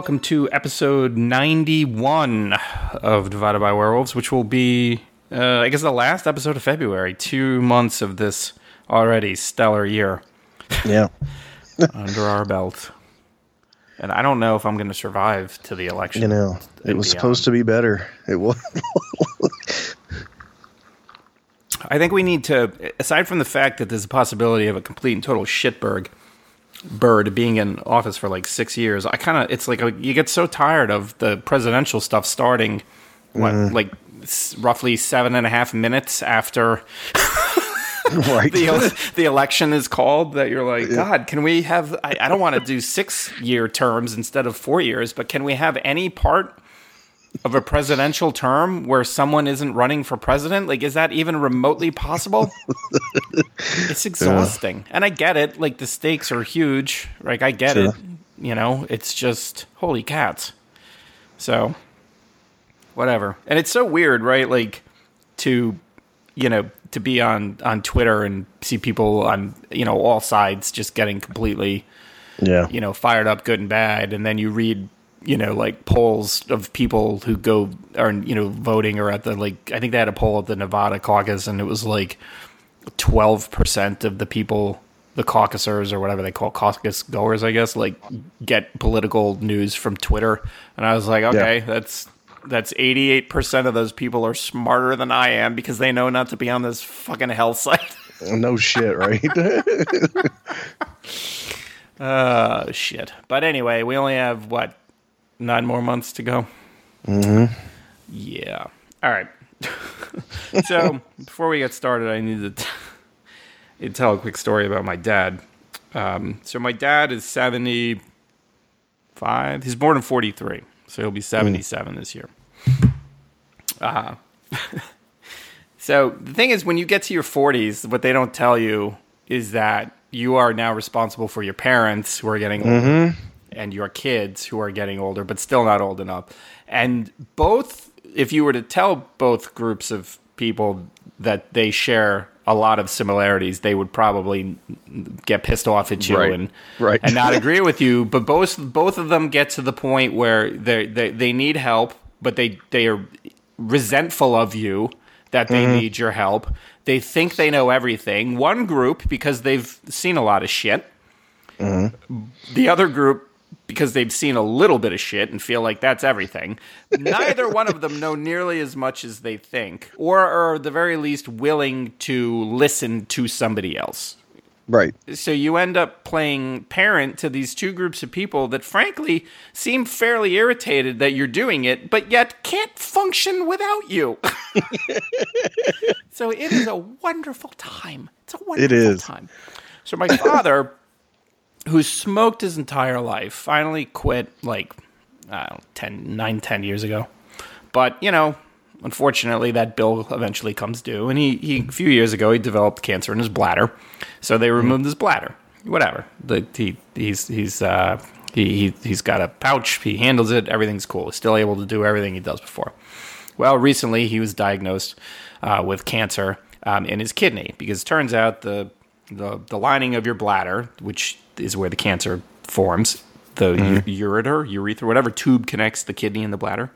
welcome to episode 91 of Divided by Werewolves, which will be, uh, I guess, the last episode of February. Two months of this already stellar year Yeah. under our belt. And I don't know if I'm going to survive to the election. You know, it was beyond. supposed to be better. It was. I think we need to, aside from the fact that there's a possibility of a complete and total shitberg bird being in office for like six years, I kind of, it's like a, you get so tired of the presidential stuff starting, what, mm. like s- roughly seven and a half minutes after right. the, the election is called that you're like, God, can we have, I, I don't want to do six year terms instead of four years, but can we have any part of a presidential term where someone isn't running for president? Like, is that even remotely possible? it's exhausting. And I get it. Like, the stakes are huge. Like, I get Sure. it. You know, it's just, holy cats. So, whatever. And it's so weird, right? Like, to, you know, to be on, on Twitter and see people on, you know, all sides just getting completely yeah. you know, fired up, good and bad, and then you read, you know, like polls of people who go are you know voting or at the like I think they had a poll at the Nevada caucus, and it was like twelve percent of the people, the caucusers or whatever they call caucus goers, I guess, like get political news from Twitter, and I was like, okay, that's. That's 88% of those people are smarter than I am because they know not to be on this fucking hell site. No shit, right? Oh shit! But anyway, we only have what nine more months to go. Mm-hmm. Yeah. All right. so before we get started, I need to, t- tell a quick story about my dad. Um, so my dad is seventy-five. He's born in forty-three, so he'll be seventy-seven this year. Uh, so the thing is, when you get to your forties, what they don't tell you is that you are now responsible for your parents who are getting older and your kids who are getting older, but still not old enough. And both, if you were to tell both groups of people that they share a lot of similarities, they would probably get pissed off at you Right. and Right. and not agree with you. But both both of them get to the point where they they they need help, but they they are resentful of you that they mm-hmm. need your help. They think they know everything. One group because they've seen a lot of shit. Mm-hmm. The other group because they've seen a little bit of shit and feel like that's everything. Neither one of them know nearly as much as they think, or are at the very least willing to listen to somebody else right. so you end up playing parent to these two groups of people that frankly seem fairly irritated that you're doing it but yet can't function without you so it is a wonderful time it's a wonderful is. time so my father who smoked his entire life finally quit like I don't know, 10 9 10 years ago. But you know unfortunately that bill eventually comes due. And he, he a few years ago he developed cancer in his bladder. So they removed his bladder. Whatever. The, he, he's he's uh, he, he he's got a pouch. He handles it. Everything's cool. He's still able to do everything he does before. Well recently he was diagnosed uh, with cancer um, in his kidney because it turns out the, the the lining of your bladder which is where the cancer forms the u- mm-hmm. ureter urethra whatever tube connects the kidney and the bladder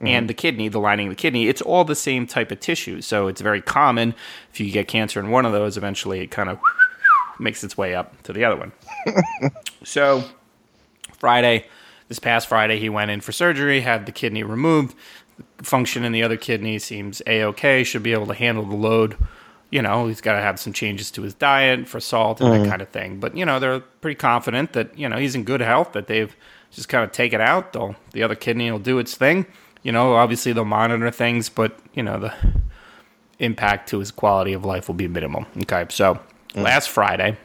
and mm-hmm. the kidney, the lining of the kidney, it's all the same type of tissue. So it's very common. If you get cancer in one of those, eventually it kind of makes its way up to the other one. so Friday, this past Friday, he went in for surgery, had the kidney removed. Function in the other kidney seems a okay. Should be able to handle the load. You know, he's got to have some changes to his diet for salt and that mm-hmm. kind of thing. But you know, they're pretty confident that you know he's in good health. That they've just kind of take it out. They'll, the other kidney will do its thing. You know, obviously they'll monitor things, but you know the impact to his quality of life will be minimal. Okay, so mm. last Friday,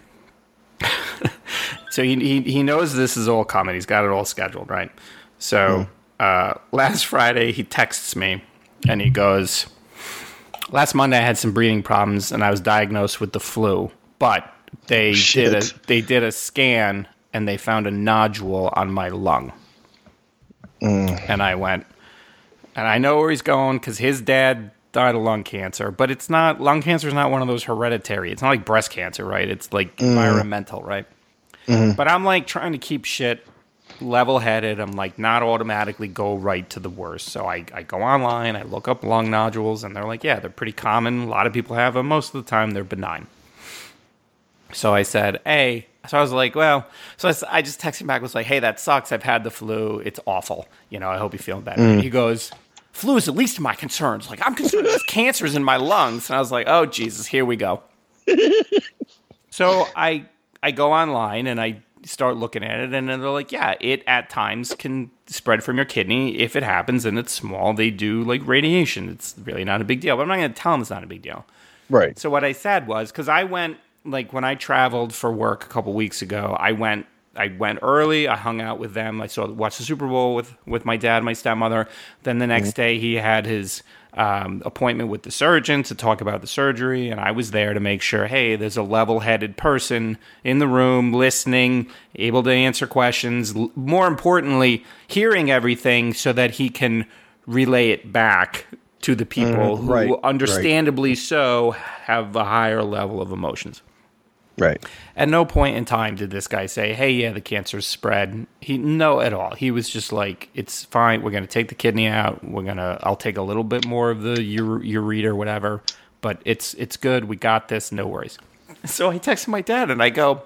so he, he he knows this is all coming. He's got it all scheduled, right? So mm. uh, last Friday he texts me and he goes, "Last Monday I had some breathing problems and I was diagnosed with the flu, but they oh, did a they did a scan and they found a nodule on my lung." Mm. And I went, and I know where he's going because his dad died of lung cancer, but it's not lung cancer is not one of those hereditary. It's not like breast cancer, right? It's like mm. environmental, right? Mm-hmm. But I'm like trying to keep shit level headed. I'm like not automatically go right to the worst. So I, I go online, I look up lung nodules, and they're like, yeah, they're pretty common. A lot of people have them. Most of the time, they're benign. So I said, hey. So I was like, well, so I, I just texted him back, was like, hey, that sucks. I've had the flu. It's awful. You know, I hope you're feeling better. Mm. He goes, flu is the least of my concerns. Like, I'm concerned there's cancers in my lungs. And I was like, oh, Jesus, here we go. So I I go online and I start looking at it, and they're like, yeah, it at times can spread from your kidney if it happens and it's small. They do like radiation. It's really not a big deal. But I'm not going to tell them it's not a big deal. Right. So what I said was because I went like when I traveled for work a couple weeks ago, I went I went early. I hung out with them. I saw watched the Super Bowl with with my dad, my stepmother. Then the next mm-hmm. day he had his um, appointment with the surgeon to talk about the surgery, and I was there to make sure. Hey, there's a level-headed person in the room, listening, able to answer questions. L- more importantly, hearing everything so that he can relay it back to the people who, right, right. understandably so, have a higher level of emotions. Right. At no point in time did this guy say, "Hey, yeah, the cancer's spread." He no at all. He was just like, "It's fine. We're going to take the kidney out. We're going to I'll take a little bit more of the ure- or whatever, but it's it's good. We got this. No worries." So I texted my dad and I go,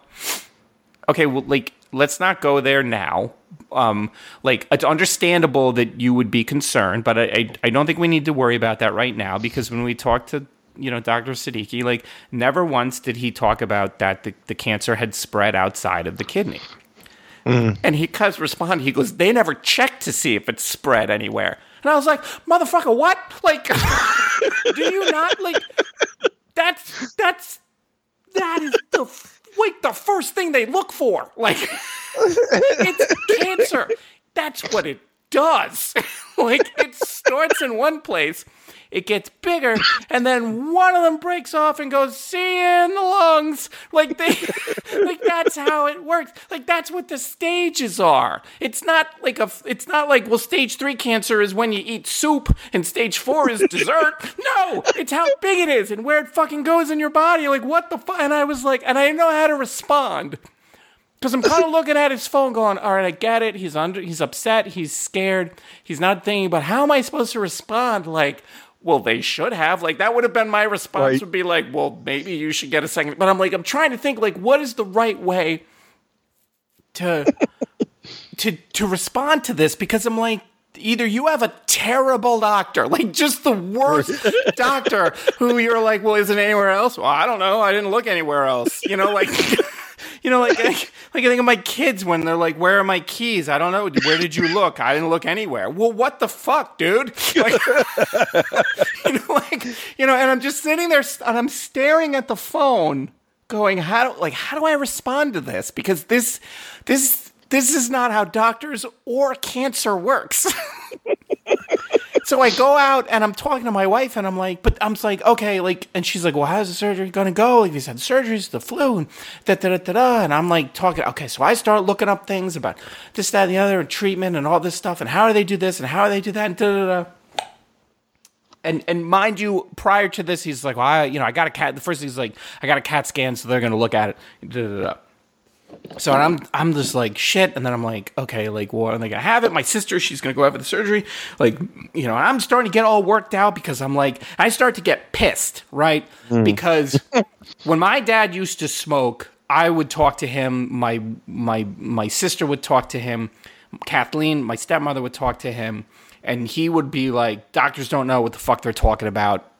"Okay, well like let's not go there now. Um like it's understandable that you would be concerned, but I I, I don't think we need to worry about that right now because when we talked to you know, Dr. Siddiqui, like never once did he talk about that the, the cancer had spread outside of the kidney. Mm. And he cuz responded, he goes, they never checked to see if it spread anywhere. And I was like, motherfucker, what? Like, do you not like? That's that's that is the like the first thing they look for. Like, it's cancer. That's what it does. like, it starts in one place, it gets bigger, and then one of them breaks off and goes, "See you in the lungs." Like they, like that's how it works. Like that's what the stages are. It's not like a. It's not like well, stage three cancer is when you eat soup, and stage four is dessert. No, it's how big it is and where it fucking goes in your body. Like what the fuck? And I was like, and I didn't know how to respond. Because I'm kind of looking at his phone, going, "All right, I get it. He's under. He's upset. He's scared. He's not thinking. But how am I supposed to respond? Like, well, they should have. Like, that would have been my response. Right. Would be like, well, maybe you should get a second. But I'm like, I'm trying to think, like, what is the right way to to to respond to this? Because I'm like. Either you have a terrible doctor, like just the worst doctor, who you're like, well, is it anywhere else? Well, I don't know. I didn't look anywhere else. You know, like you know, like like I think of my kids when they're like, "Where are my keys?" I don't know. Where did you look? I didn't look anywhere. Well, what the fuck, dude? Like, you know, like you know, and I'm just sitting there and I'm staring at the phone, going, "How do like how do I respond to this?" Because this this this is not how doctors or cancer works. So I go out and I'm talking to my wife and I'm like, but I'm like, okay, like, and she's like, well, how's the surgery gonna go? Like, he's had surgeries, the flu, and da da da da da. And I'm like talking, okay, so I start looking up things about this, that, and the other, and treatment and all this stuff, and how do they do this and how do they do that, and da da da. And and mind you, prior to this, he's like, well, I, you know, I got a cat. The first thing he's like, I got a CAT scan, so they're gonna look at it. Da, da, da. So I'm I'm just like shit, and then I'm like, okay, like what are they gonna have it? My sister, she's gonna go have the surgery. Like, you know, I'm starting to get all worked out because I'm like, I start to get pissed, right? Mm. Because when my dad used to smoke, I would talk to him. My my my sister would talk to him. Kathleen, my stepmother, would talk to him, and he would be like, "Doctors don't know what the fuck they're talking about."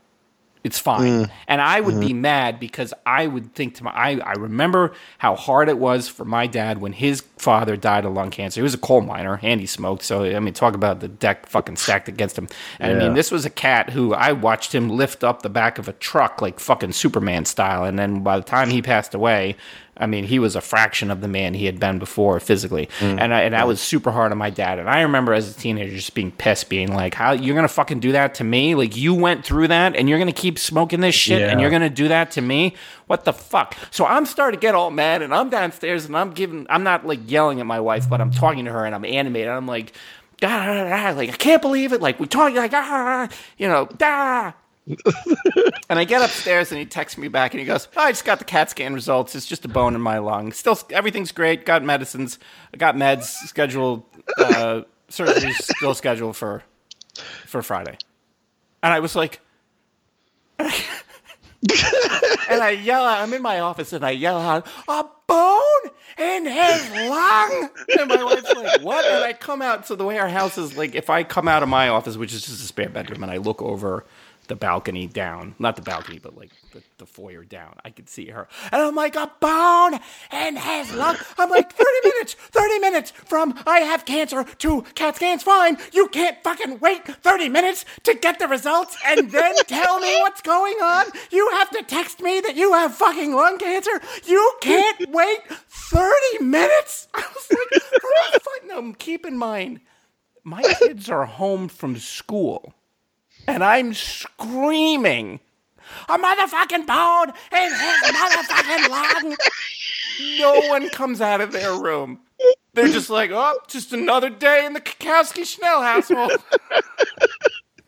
It's fine. Mm. And I would be mm-hmm. mad because I would think to my, I, I remember how hard it was for my dad when his father died of lung cancer. He was a coal miner and he smoked. So, I mean, talk about the deck fucking stacked against him. And I mean, this was a cat who I watched him lift up the back of a truck like fucking Superman style. And then by the time he passed away, I mean, he was a fraction of the man he had been before physically, and I, and I was super hard on my dad. And I remember as a teenager just being pissed, being like, "How you're gonna fucking do that to me? Like you went through that, and you're gonna keep smoking this shit, and you're gonna do that to me? What the fuck?" So I'm starting to get all mad, and I'm downstairs, and I'm giving, I'm not like yelling at my wife, but I'm talking to her, and I'm animated. I'm like, "Da, da, da, da," like I can't believe it. Like we talk, like ah, you know, da. And I get upstairs and he texts me back and he goes, oh, I just got the CAT scan results. It's just a bone in my lung. Still, everything's great. Got medicines. I got meds scheduled. Uh, still scheduled for for Friday. And I was like, and I yell out, I'm in my office and I yell out, a bone in his lung. And my wife's like, what? And I come out. So the way our house is, like, if I come out of my office, which is just a spare bedroom, and I look over the balcony down, not the balcony, but like the, the foyer down, I could see her. And I'm like, a bone and has luck. I'm like, 30 minutes, 30 minutes from I have cancer to CAT scan's fine. You can't fucking wait 30 minutes to get the results and then tell me what's going on. You have to text me that you have fucking lung cancer. You can't wait 30 minutes. I was like, fuck no, keep in mind, my kids are home from school and I'm screaming, a motherfucking bone in his motherfucking lung. No one comes out of their room. They're just like, oh, just another day in the Kakowski Schnell household.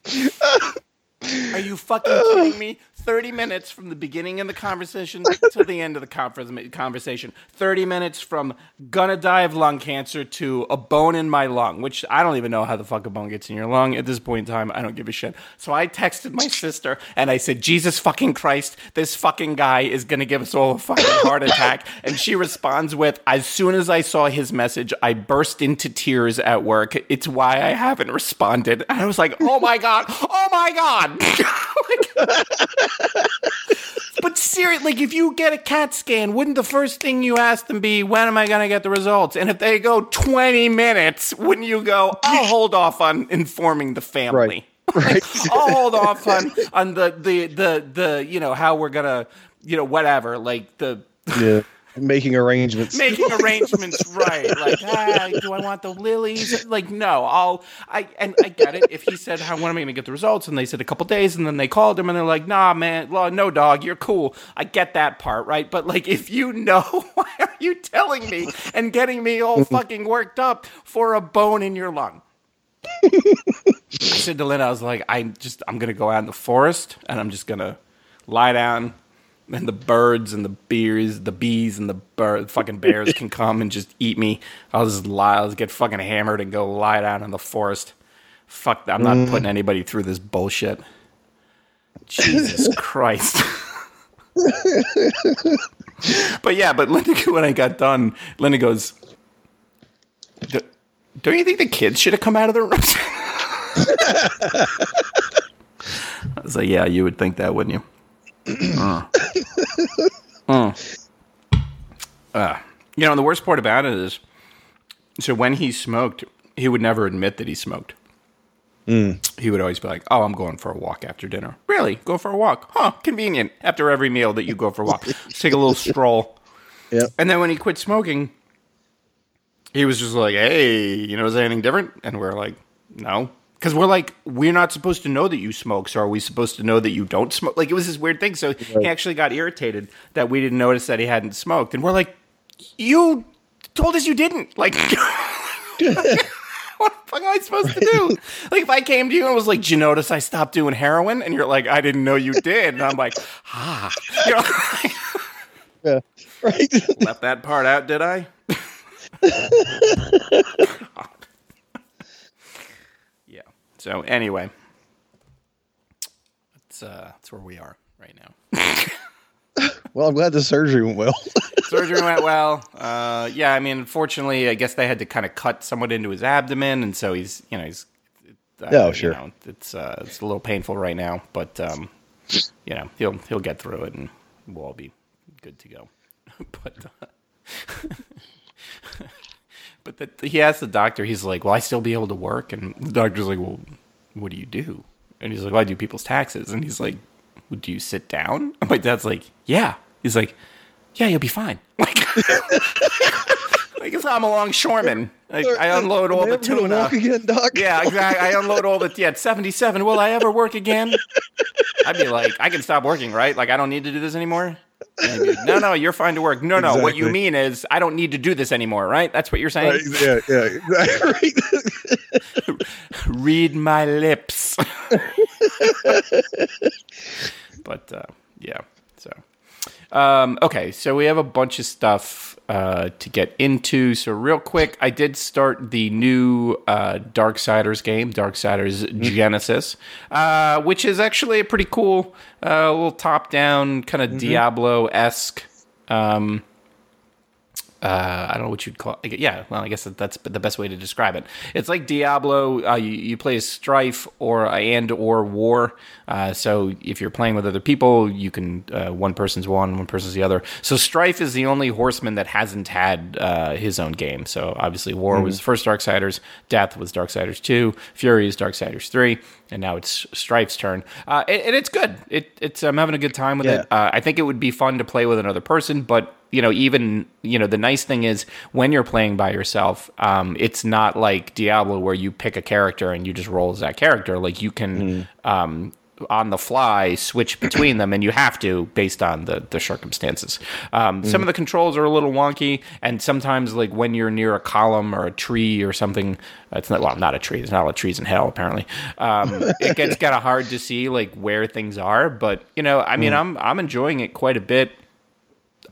Are you fucking kidding me? 30 minutes from the beginning of the conversation to the end of the conversation. 30 minutes from gonna die of lung cancer to a bone in my lung, which I don't even know how the fuck a bone gets in your lung at this point in time. I don't give a shit. So I texted my sister and I said, Jesus fucking Christ, this fucking guy is gonna give us all a fucking heart attack. And she responds with, As soon as I saw his message, I burst into tears at work. It's why I haven't responded. And I was like, Oh my God, oh my God. like, but seriously, like if you get a CAT scan, wouldn't the first thing you ask them be, when am I going to get the results? And if they go 20 minutes, wouldn't you go, I'll hold off on informing the family? Right. Right. I'll hold off on, on the, the, the, the, you know, how we're going to, you know, whatever, like the. Yeah making arrangements. Making arrangements, right? Like, ah, do I want the lilies? Like, no, I'll. I and I get it. If he said, "How when am I going to get the results?" and they said a couple days, and then they called him and they're like, "Nah, man, no, dog, you're cool." I get that part, right? But like, if you know, why are you telling me and getting me all fucking worked up for a bone in your lung? I said to Lynn, I was like, I'm just, I'm gonna go out in the forest and I'm just gonna lie down and the birds and the beers, the bees and the bird, fucking bears can come and just eat me. I'll just lie, I'll just get fucking hammered and go lie down in the forest. Fuck, I'm not mm. putting anybody through this bullshit. Jesus Christ. but yeah, but Linda, when I got done, Linda goes, "Don't you think the kids should have come out of the room?" I was like, "Yeah, you would think that, wouldn't you?" Uh. Uh. Uh. You know, the worst part about it is, so when he smoked, he would never admit that he smoked. Mm. He would always be like, "Oh, I'm going for a walk after dinner." Really, go for a walk? Huh? Convenient. After every meal that you go for a walk, take a little stroll. Yeah. And then when he quit smoking, he was just like, "Hey, you know, is there anything different?" And we're like, "No." Because we're like we're not supposed to know that you smoke so are we supposed to know that you don't smoke like it was this weird thing so right. he actually got irritated that we didn't notice that he hadn't smoked and we're like you told us you didn't like what the fuck am I supposed to do? Like, if I came to you and was like, "Did you notice I stopped doing heroin?" and you're like, "I didn't know you did," and I'm like, "Ah," you know, yeah, right. Left that part out, did I? So anyway, that's uh, that's where we are right now. well, I'm glad the surgery went well. surgery went well. Uh, yeah, I mean, unfortunately, I guess they had to kind of cut somewhat into his abdomen, and so he's, you know, he's. Uh, oh, sure. You know, it's uh, it's a little painful right now, but um, you know, he'll he'll get through it, and we'll all be good to go. but. But the, he asked the doctor, he's like, "Will I still be able to work?" And the doctor's like, "Well, what do you do?" And he's like, well, "I do people's taxes." And he's like, well, "Do you sit down?" And my dad's like, "Yeah." He's like, "Yeah, you'll be fine." Like, like I'm a longshoreman. I, I unload all the tuna. Walk again, doc? Yeah, exactly. I unload all the. Yeah, 77. Will I ever work again? I'd be like, I can stop working, right? Like, I don't need to do this anymore no, no, you're fine to work. No, no, what you mean is I don't need to do this anymore, right? That's what you're saying. Right, yeah, yeah, exactly. Read my lips. but uh, yeah, um, okay, so we have a bunch of stuff uh, to get into. So real quick, I did start the new uh, Darksiders game, Darksiders Genesis, uh, which is actually a pretty cool, uh, little top-down kind of Diablo esque. Um, uh, I don't know what you'd call. It. Yeah, well, I guess that's the best way to describe it. It's like Diablo. Uh, you, you, play as Strife or and or War. Uh, so if you're playing with other people, you can uh, one person's one, one person's the other. So Strife is the only horseman that hasn't had uh, his own game. So obviously, War mm-hmm. was the first Darksiders, Death was Darksiders two, Fury is Darksiders three, and now it's Strife's turn. Uh, and, and, it's good. It, it's I'm having a good time with yeah. it. I think it would be fun to play with another person, but you know, even you know, the nice thing is when you're playing by yourself, um, it's not like Diablo where you pick a character and you just roll as that character. Like you can. Mm. Um, on the fly switch between them and you have to based on the, the circumstances um, mm. some of the controls are a little wonky and sometimes like when you're near a column or a tree or something it's not well not a tree there's not a lot of trees in hell apparently um, it gets kind of hard to see like where things are but you know i mean mm. i'm i'm enjoying it quite a bit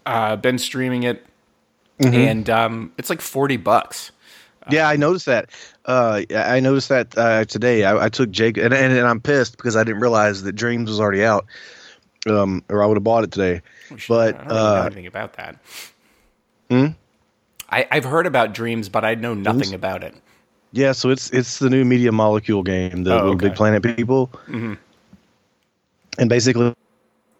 uh, been streaming it, mm-hmm. and um, it's like forty bucks. Yeah, I noticed that. Uh, I noticed that uh, today. I, I, took Jake, and, and, and, I'm pissed because I didn't realize that Dreams was already out, um, or I would have bought it today. Oh, but I don't uh, know anything about that. Hmm? I, have heard about Dreams, but I know nothing Dreams? about it. Yeah, so it's it's the new Media Molecule game, the oh, okay. Big Planet people, mm-hmm. and basically,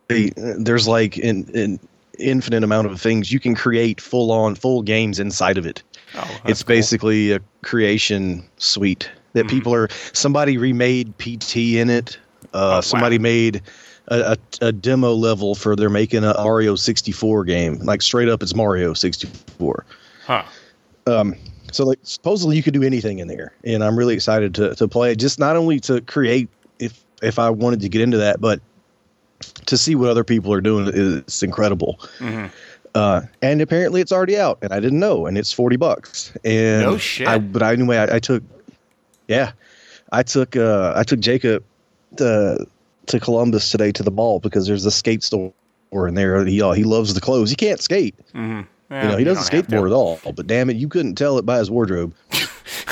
there's like in in infinite amount of things. You can create full on full games inside of it. Oh, it's cool. basically a creation suite that mm-hmm. people are. Somebody remade PT in it. Uh, oh, somebody wow. made a, a, a, demo level for they're making a Mario 64 game. Like straight up, it's Mario 64. Huh. Um, so like supposedly you could do anything in there, and I'm really excited to to play. Just not only to create if if I wanted to get into that, but to see what other people are doing is incredible. Mm-hmm. Uh, and apparently it's already out, and I didn't know, and it's forty bucks. And no shit. I, but anyway, I, I took, yeah, I took uh, I took Jacob to to Columbus today to the mall because there's a skate store in there. He uh, he loves the clothes. He can't skate. Mm-hmm. Yeah, you know, he doesn't skateboard at all. But damn it, you couldn't tell it by his wardrobe.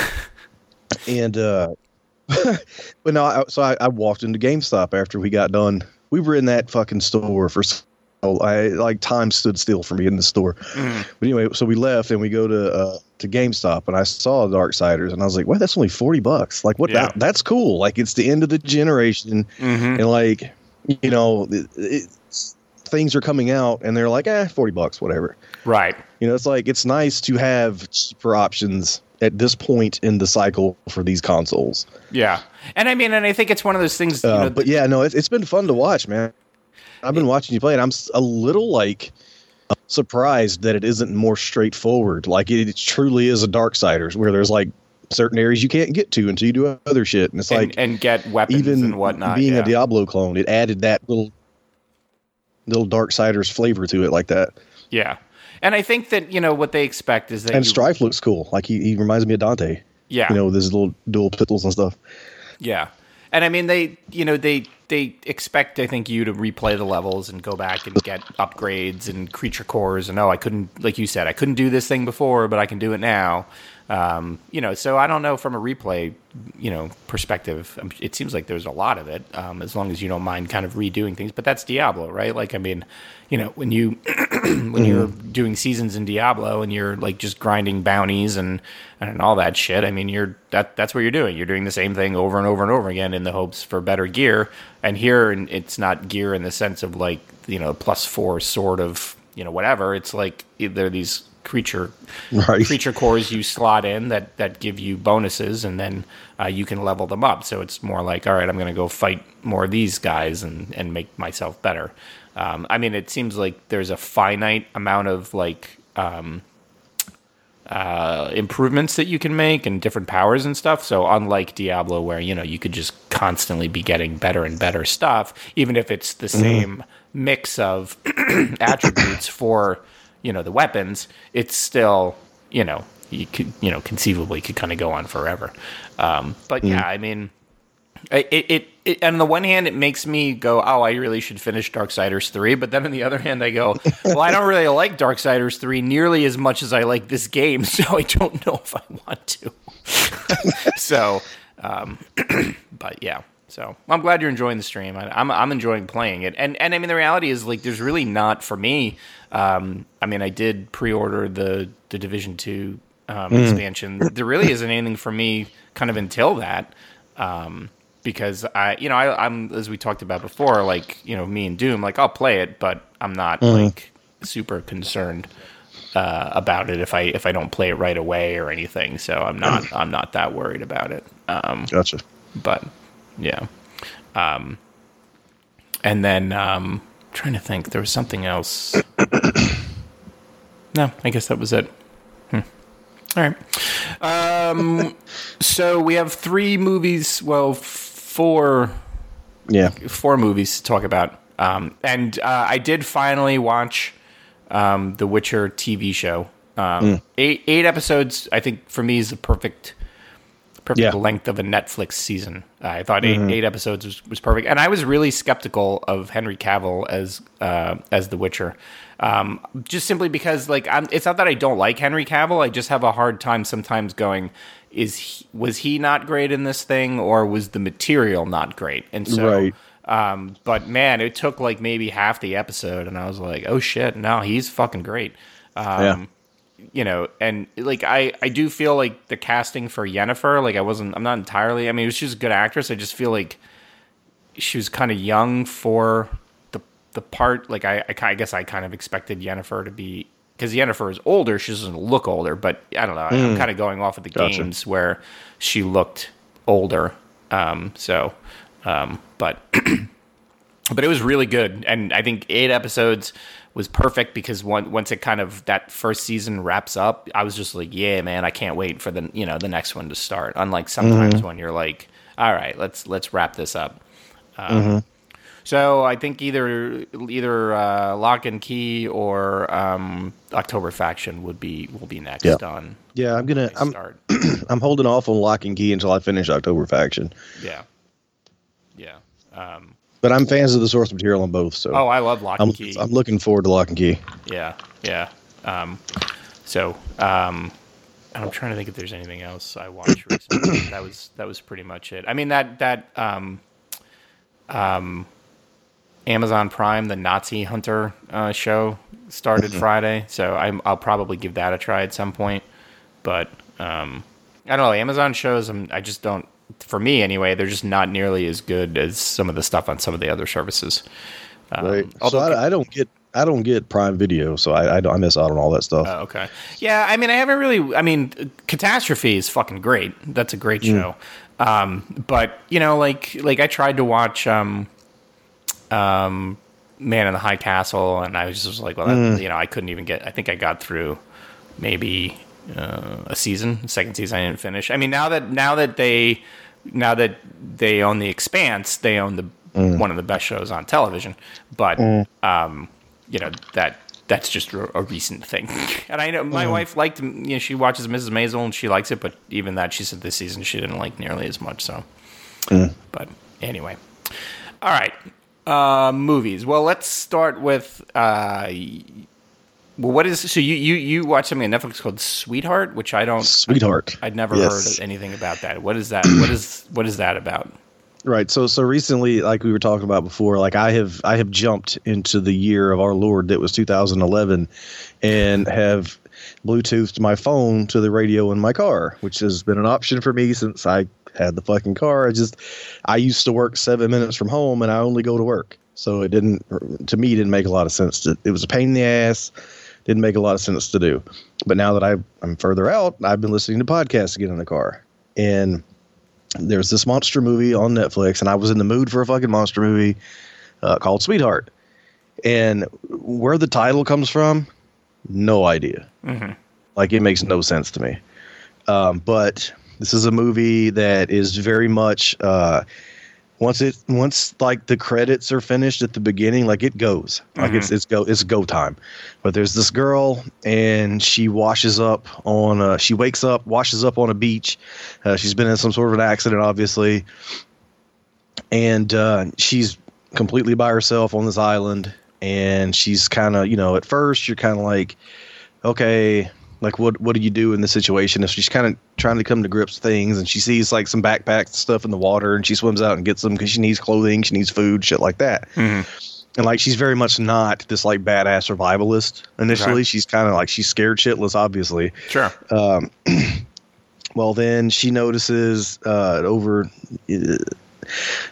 and uh, but no, I, so I, I walked into GameStop after we got done we were in that fucking store for so I like time stood still for me in the store. Mm. But anyway, so we left and we go to uh, to GameStop and I saw Darksiders and I was like, "Well, that's only forty bucks. Like, what? Yeah. That, that's cool. Like, it's the end of the generation, mm-hmm. and like, you know, it, it, things are coming out and they're like, eh, forty bucks, whatever. Right. You know, it's like it's nice to have cheaper options at this point in the cycle for these consoles. Yeah, and I mean, and I think it's one of those things. Uh, know, but yeah, no, it's, it's been fun to watch, man. I've been watching you play, and I'm a little like surprised that it isn't more straightforward. Like it, it truly is a Darksiders, where there's like certain areas you can't get to until you do other shit, and it's and, like and get weapons even and whatnot. Being yeah. a Diablo clone, it added that little little Darksiders flavor to it, like that. Yeah, and I think that you know what they expect is that and you, Strife looks cool. Like he, he reminds me of Dante. Yeah, you know, with his little dual pistols and stuff. Yeah, and I mean they, you know, they they expect I think you to replay the levels and go back and get upgrades and creature cores and oh I couldn't like you said I couldn't do this thing before but I can do it now. Um, you know, so I don't know from a replay, you know, perspective. Um, it seems like there's a lot of it, um, as long as you don't mind kind of redoing things. But that's Diablo, right? Like, I mean, you know, when you when mm-hmm. you're doing seasons in Diablo and you're like just grinding bounties and and all that shit. I mean, you're that that's what you're doing. You're doing the same thing over and over and over again in the hopes for better gear. And here, it's not gear in the sense of like you know plus four sort of you know whatever. It's like there are these creature right. creature cores you slot in that that give you bonuses, and then uh, you can level them up. So it's more like, all right, I'm going to go fight more of these guys and and make myself better. Um, I mean, it seems like there's a finite amount of like um, uh, improvements that you can make and different powers and stuff. So unlike Diablo, where you know you could just constantly be getting better and better stuff, even if it's the mm-hmm. same mix of attributes for you know the weapons, it's still you know you could you know conceivably could kind of go on forever. Um, but mm. yeah, I mean, it, it, it, on the one hand, it makes me go, oh, I really should finish Darksiders 3. But then on the other hand, I go, well, I don't really like Darksiders 3 nearly as much as I like this game. So I don't know if I want to. so, um, but yeah. So I'm glad you're enjoying the stream. I, am I'm, I'm enjoying playing it, and and I mean the reality is like there's really not for me. Um, I mean I did pre-order the the Division Two um, mm. expansion. There really isn't anything for me kind of until that. Um, because I, you know, I, am as we talked about before, like you know, me and Doom, like I'll play it, but I'm not mm. like super concerned uh, about it if I if I don't play it right away or anything. So I'm not I'm not that worried about it. Um, gotcha. But yeah. Um, and then um, trying to think, there was something else. no, I guess that was it. Hmm. All right. Um, so we have three movies. Well, four. Yeah, four movies to talk about. Um, and uh, I did finally watch um, the Witcher TV show. Um, mm. Eight eight episodes. I think for me is the perfect perfect yeah. length of a Netflix season. I thought 8 mm-hmm. eight episodes was, was perfect, and I was really skeptical of Henry Cavill as uh, as The Witcher, um, just simply because like I'm, it's not that I don't like Henry Cavill. I just have a hard time sometimes going. Is he, was he not great in this thing, or was the material not great? And so, right. um, but man, it took like maybe half the episode, and I was like, oh shit, no, he's fucking great. Um, yeah you know, and like I, I do feel like the casting for Yennefer, like I wasn't, I'm not entirely. I mean, she's a good actress. I just feel like she was kind of young for the the part. Like I, I, I guess I kind of expected Yennefer to be because Yennefer is older. She doesn't look older, but I don't know. Mm. I'm hmm. kind of going off of the gotcha. games where she looked older. Um, so, um, but but it was really good, and I think eight episodes was perfect because one, once it kind of that first season wraps up, I was just like, yeah, man, I can't wait for the you know the next one to start. Unlike sometimes mm-hmm. when you're like, all right, let's let's wrap this up. Um, mm-hmm. So I think either either uh, Locke and Key or um, October Faction would be will be next yeah. on. Yeah, I'm gonna I'm I'm holding off on Locke and Key until I finish October Faction. Yeah, yeah. Um, but I'm fans of the source material on both. So oh, I love Lock and I'm, Key. I'm looking forward to Locke and Key. Yeah, yeah. Um, so um, I'm trying to think if there's anything else I watched recently. that was that was pretty much it. I mean that that um, um, Amazon Prime, the Nazi Hunter uh, show started mm-hmm. Friday, so i will probably give that a try at some point. But um, I don't know. Amazon shows, I'm, I just don't for me anyway, they're just not nearly as good as some of the stuff on some of the other services. Um, right. So I, I, don't get I don't get Prime Video, so I, I, I miss out on all that stuff. Oh, okay. Yeah, I mean, I haven't really. I mean, Catastrophe is fucking great. That's a great mm. show. Mm. Um, but you know, like like I tried to watch um, um, Man in the High Castle, and I was just like, well, that, mm. you know, I couldn't even get. I think I got through maybe uh, a season, second season I didn't finish. I mean, now that now that they now that they own the Expanse, they own the mm. one of the best shows on television. But mm. um, you know that that's just a, a recent thing. and I know my mm. wife liked you know she watches Mrs. Maisel and she likes it, but even that she said this season she didn't like nearly as much. So, mm. but anyway, all right. Uh, movies. Well, let's start with uh, well, what is so you you you watch something on Netflix called Sweetheart, which I don't Sweetheart. I, would never yes. heard anything about that. What is that? what is what is that about? Right. So so recently, like we were talking about before, like I have I have jumped into the year of our Lord that was 2011, and have Bluetoothed my phone to the radio in my car, which has been an option for me since I had the fucking car. I just I used to work seven minutes from home, and I only go to work, so it didn't to me didn't make a lot of sense. It was a pain in the ass didn't make a lot of sense to do. But now that I, I'm further out, I've been listening to podcasts to get in the car. And there's this monster movie on Netflix, and I was in the mood for a fucking monster movie uh, called Sweetheart. And where the title comes from, no idea. Mm-hmm. Like, it makes no sense to me. Um, but this is a movie that is very much. Uh, once it once like the credits are finished at the beginning like it goes. Like mm-hmm. it's it's go it's go time. But there's this girl and she washes up on a, she wakes up washes up on a beach. Uh, she's been in some sort of an accident obviously. And uh, she's completely by herself on this island, and she's kind of you know at first you're kind of like, okay, like what what do you do in this situation? If she's kind of trying to come to grips with things, and she sees like some backpacks and stuff in the water, and she swims out and gets them because she needs clothing, she needs food, shit like that. Mm-hmm. And like she's very much not this like badass survivalist. Initially, she's kind of like she's scared shitless, obviously. Sure. Um, well, then she notices uh, over uh,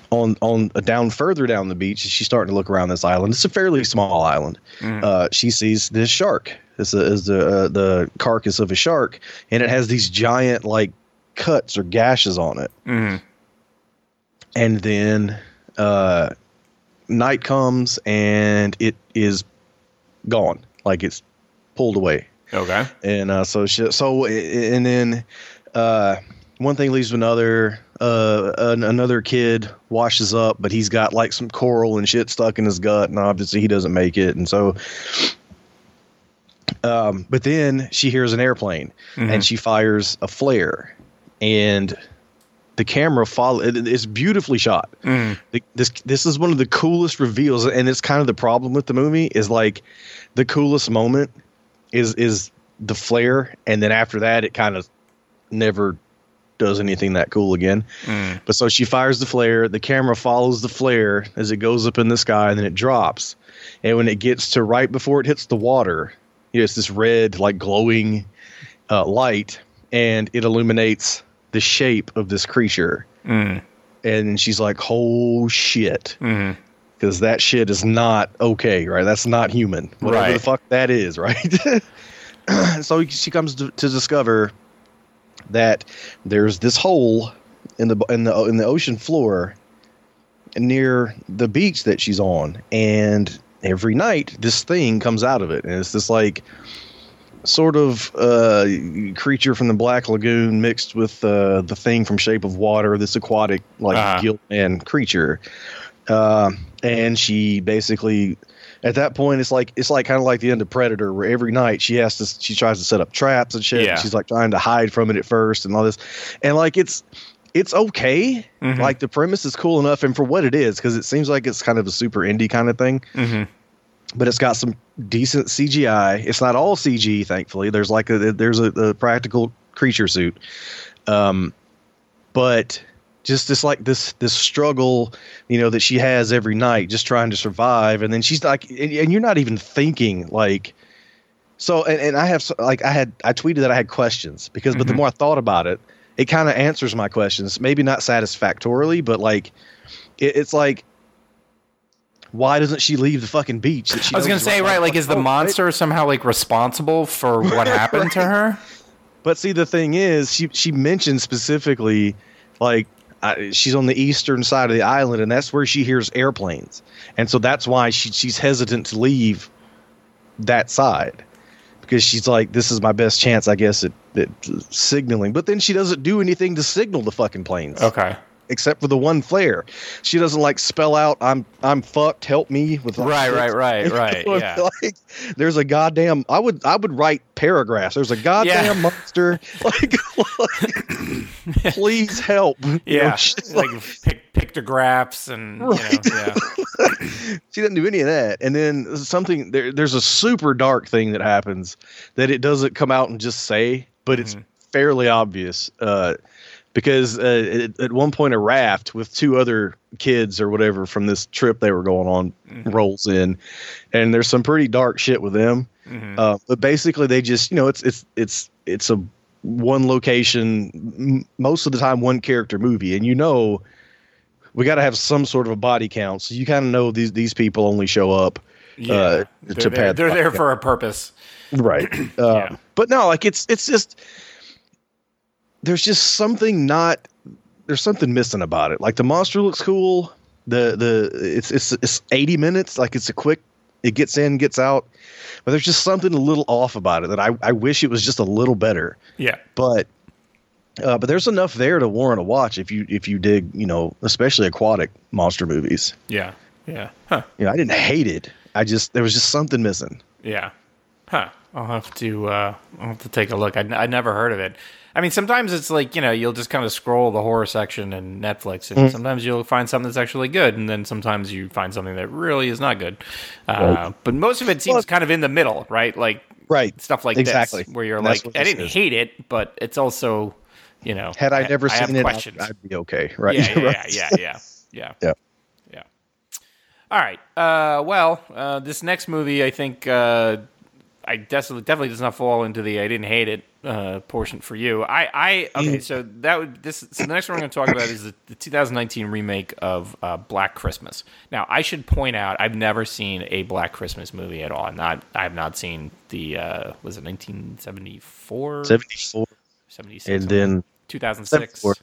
on on uh, down further down the beach. She's starting to look around this island. It's a fairly small island. Mhm. Uh, she sees this shark. This is the uh, the carcass of a shark, and it has these giant like cuts or gashes on it. hmm And then uh, night comes, and it is gone. Like it's pulled away Okay. and uh, so she, so and then uh, one thing leads to another. Uh, an, another kid washes up, but he's got like some coral and shit stuck in his gut, and obviously he doesn't make it. And so, um, but then she hears an airplane, Mhm. and she fires a flare, and the camera follow. It, it's beautifully shot. The- This this is one of the coolest reveals, and it's kind of the problem with the movie is like the coolest moment is is the flare, and then after that, it kind of never does anything that cool again. Mhm. But so she fires the flare. The camera follows the flare as it goes up in the sky, and then it drops. And when it gets to right before it hits the water, you know, it's this red, like glowing uh, light, and it illuminates the shape of this creature. Mhm. And she's like, "Oh shit!" Mhm. Because that shit is not okay, right? That's not human. Whatever Right. the fuck that is, right? so she comes to, to discover that there's this hole in the in the in the ocean floor near the beach that she's on, and every night this thing comes out of it, and it's this like sort of uh, creature from the Black Lagoon mixed with uh, the thing from Shape of Water, this aquatic like Uh-huh. gill man creature, uh, and she basically. At that point, it's like it's like kind of like the end of Predator, where every night she has to she tries to set up traps and shit. Yeah. She's like trying to hide from it at first and all this, and like it's it's okay. Mhm. Like the premise is cool enough, and for what it is, because it seems like it's kind of a super indie kind of thing. Mhm. But it's got some decent CGI. It's not all CG, thankfully. There's like a there's a, a practical creature suit, um, but just this like this this struggle, you know, that she has every night, just trying to survive, and then she's like, and, and you're not even thinking like. So and, and I have like I had I tweeted that I had questions because but the Mhm. more I thought about it, it kind of answers my questions. Maybe not satisfactorily, but like it, it's like why doesn't she leave the fucking beach? That she I was gonna say, right right, like, is the Oh, right? monster somehow like responsible for what happened to her? But see, the thing is, she she mentioned specifically, like I, she's on the eastern side of the island, and that's where she hears airplanes, and so that's why she she's hesitant to leave that side because she's like, this is my best chance, I guess, at, at signaling. But then she doesn't do anything to signal the fucking planes, Okay. Except for the one flare. She doesn't like spell out, "I'm I'm fucked, help me." With like, Right, right, right, right. Yeah. Like, there's a goddamn. I would I would write paragraphs. There's a goddamn Yeah. monster. Like, like, please help. You know, Yeah. like pic- pictographs and you know, yeah. she doesn't do any of that. And then something there, there's a super dark thing that happens that it doesn't come out and just say, but it's Mhm. fairly obvious. Uh, because uh, at, at one point a raft with two other kids or whatever from this trip they were going on Mhm. rolls in, and there's some pretty dark shit with them. Mhm. Uh, but basically, they just you know it's it's it's it's a one location m- most of the time one character movie, and you know we got to have some sort of a body count, so you kind of know these these people only show up yeah. uh, they're to there, pad the they're there fuck for a purpose. right. Uh, Yeah. But no, like it's it's just there's just something not there's something missing about it. Like the monster looks cool. The the it's it's it's 80 minutes. Like it's a quick. It gets in, gets out. But there's just something a little off about it that I I wish it was just a little better. Yeah. But uh, but there's enough there to warrant a watch if you if you dig you know especially aquatic monster movies. Yeah. Yeah. Huh. You know I didn't hate it. I just there was just something missing. Yeah. Huh. I'll have to uh I'll have to take a look. I I never heard of it. I mean, sometimes it's like you know you'll just kind of scroll the horror section in Netflix, and mm. sometimes you'll find something that's actually good, and then sometimes you find something that really is not good. Uh, right. But most of it seems well, kind of in the middle, right? Like right stuff like exactly. this, where you're like, I didn't is. hate it, but it's also you know, had I never I seen it, I'd, I'd, be okay, right? Yeah, yeah, yeah, yeah, yeah, yeah. yeah. yeah. All right. Uh, well, uh, this next movie, I think, uh, I definitely definitely does not fall into the I didn't hate it uh, portion for you. I, I okay, mm. so that would this. So the next one we're going to talk about is the, the 2019 remake of uh, Black Christmas. Now, I should point out I've never seen a Black Christmas movie at all. I'm not I have not seen the uh, was it 1974? 74. 76. And then 2006.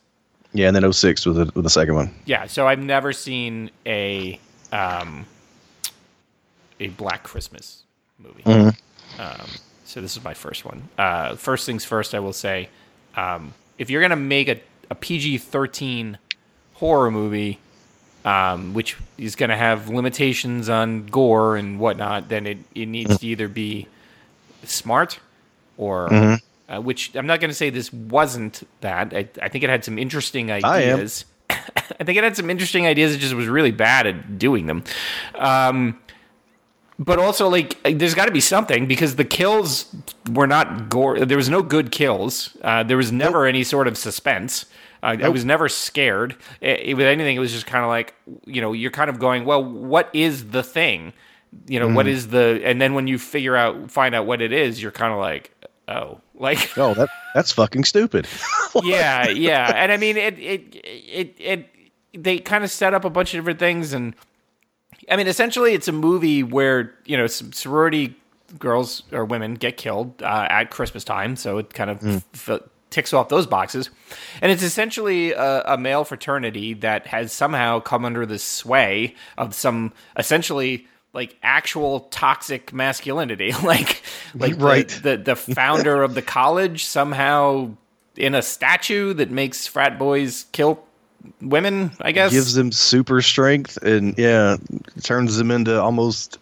Yeah, and then 06 with the with the second one. Yeah, so I've never seen a um, a Black Christmas movie. Mm-hmm. Um, so this is my first one. Uh, first things first, I will say, um, if you're gonna make a, a PG-13 horror movie, um, which is gonna have limitations on gore and whatnot, then it, it needs to either be smart or mm-hmm. uh, which I'm not going to say this wasn't that. I, I, think it had some interesting ideas. I, I, think it had some interesting ideas. It just was really bad at doing them. Um, but also like there's got to be something because the kills were not gore. There was no good kills. Uh, there was never nope. any sort of suspense. Uh, nope. I was never scared. It, it, with anything, it was just kind of like you know you're kind of going, well, what is the thing? You know, mm. what is the? And then when you figure out, find out what it is, you're kind of like, oh, like oh, that that's fucking stupid. yeah, yeah, and I mean it, it, it, it. They kind of set up a bunch of different things and I mean, essentially, it's a movie where you know sorority girls or women get killed uh, at Christmas time, so it kind of mm. f- ticks off those boxes. And it's essentially a, a, male fraternity that has somehow come under the sway of some essentially like actual toxic masculinity, like like right. the, the, the founder of the college somehow in a statue that makes frat boys kill women, I guess. Gives them super strength and yeah, turns them into almost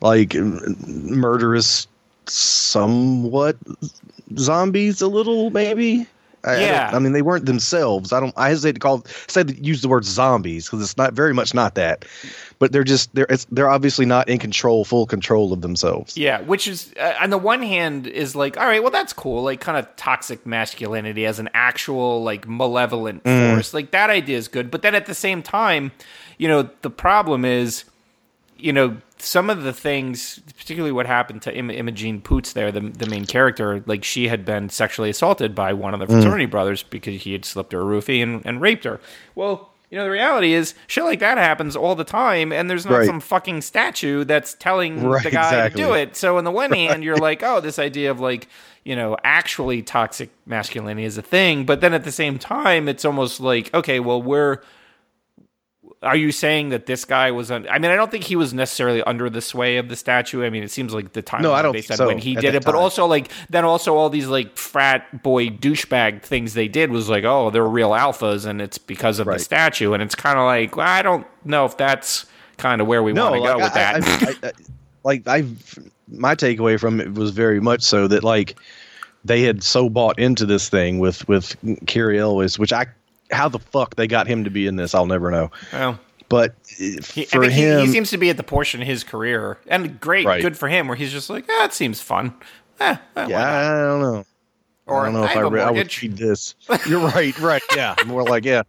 like murderous somewhat zombies a little maybe. I, yeah. I, I, mean, they weren't themselves. I don't. I hesitate to call say use the word zombies because it's not very much not that, but they're just they're they're obviously not in control, full control of themselves. Yeah, which is uh, on the one hand is like, all right, well that's cool, like kind of toxic masculinity as an actual like malevolent mm. force, like that idea is good. But then at the same time, you know, the problem is, you know, some of the things, particularly what happened to Im- Imogen Poots there, the, the main character, like she had been sexually assaulted by one of the mm. fraternity mm. brothers because he had slipped her a roofie and, and raped her. Well, you know, the reality is shit like that happens all the time, and there's not right. some fucking statue that's telling right, the guy exactly. to do it. So, on the one hand, you're like, oh, this idea of like, you know, actually toxic masculinity is a thing. But then at the same time, it's almost like, okay, well, we're are you saying that this guy was? Un- I mean, I don't think he was necessarily under the sway of the statue. I mean, it seems like the time. No, I don't based on so, when he did it, time. but also like then also all these like frat boy douchebag things they did was like, oh, they're real alphas, and it's because of right. the statue, and it's kind of like well, I don't know if that's kind of where we no, want to like, go with I, that. I, I, like I, my takeaway from it was very much so that like they had so bought into this thing with with Cary Elwes, which I how the fuck they got him to be in this, I'll never know. Well, but for him, he, he, seems to be at the portion of his career, and great, right. good for him, where he's just like, ah, it seems fun. Eh, eh, yeah, I don't know. Or I don't know if I, re- I would read this. You're right, right. Yeah, more like yeah.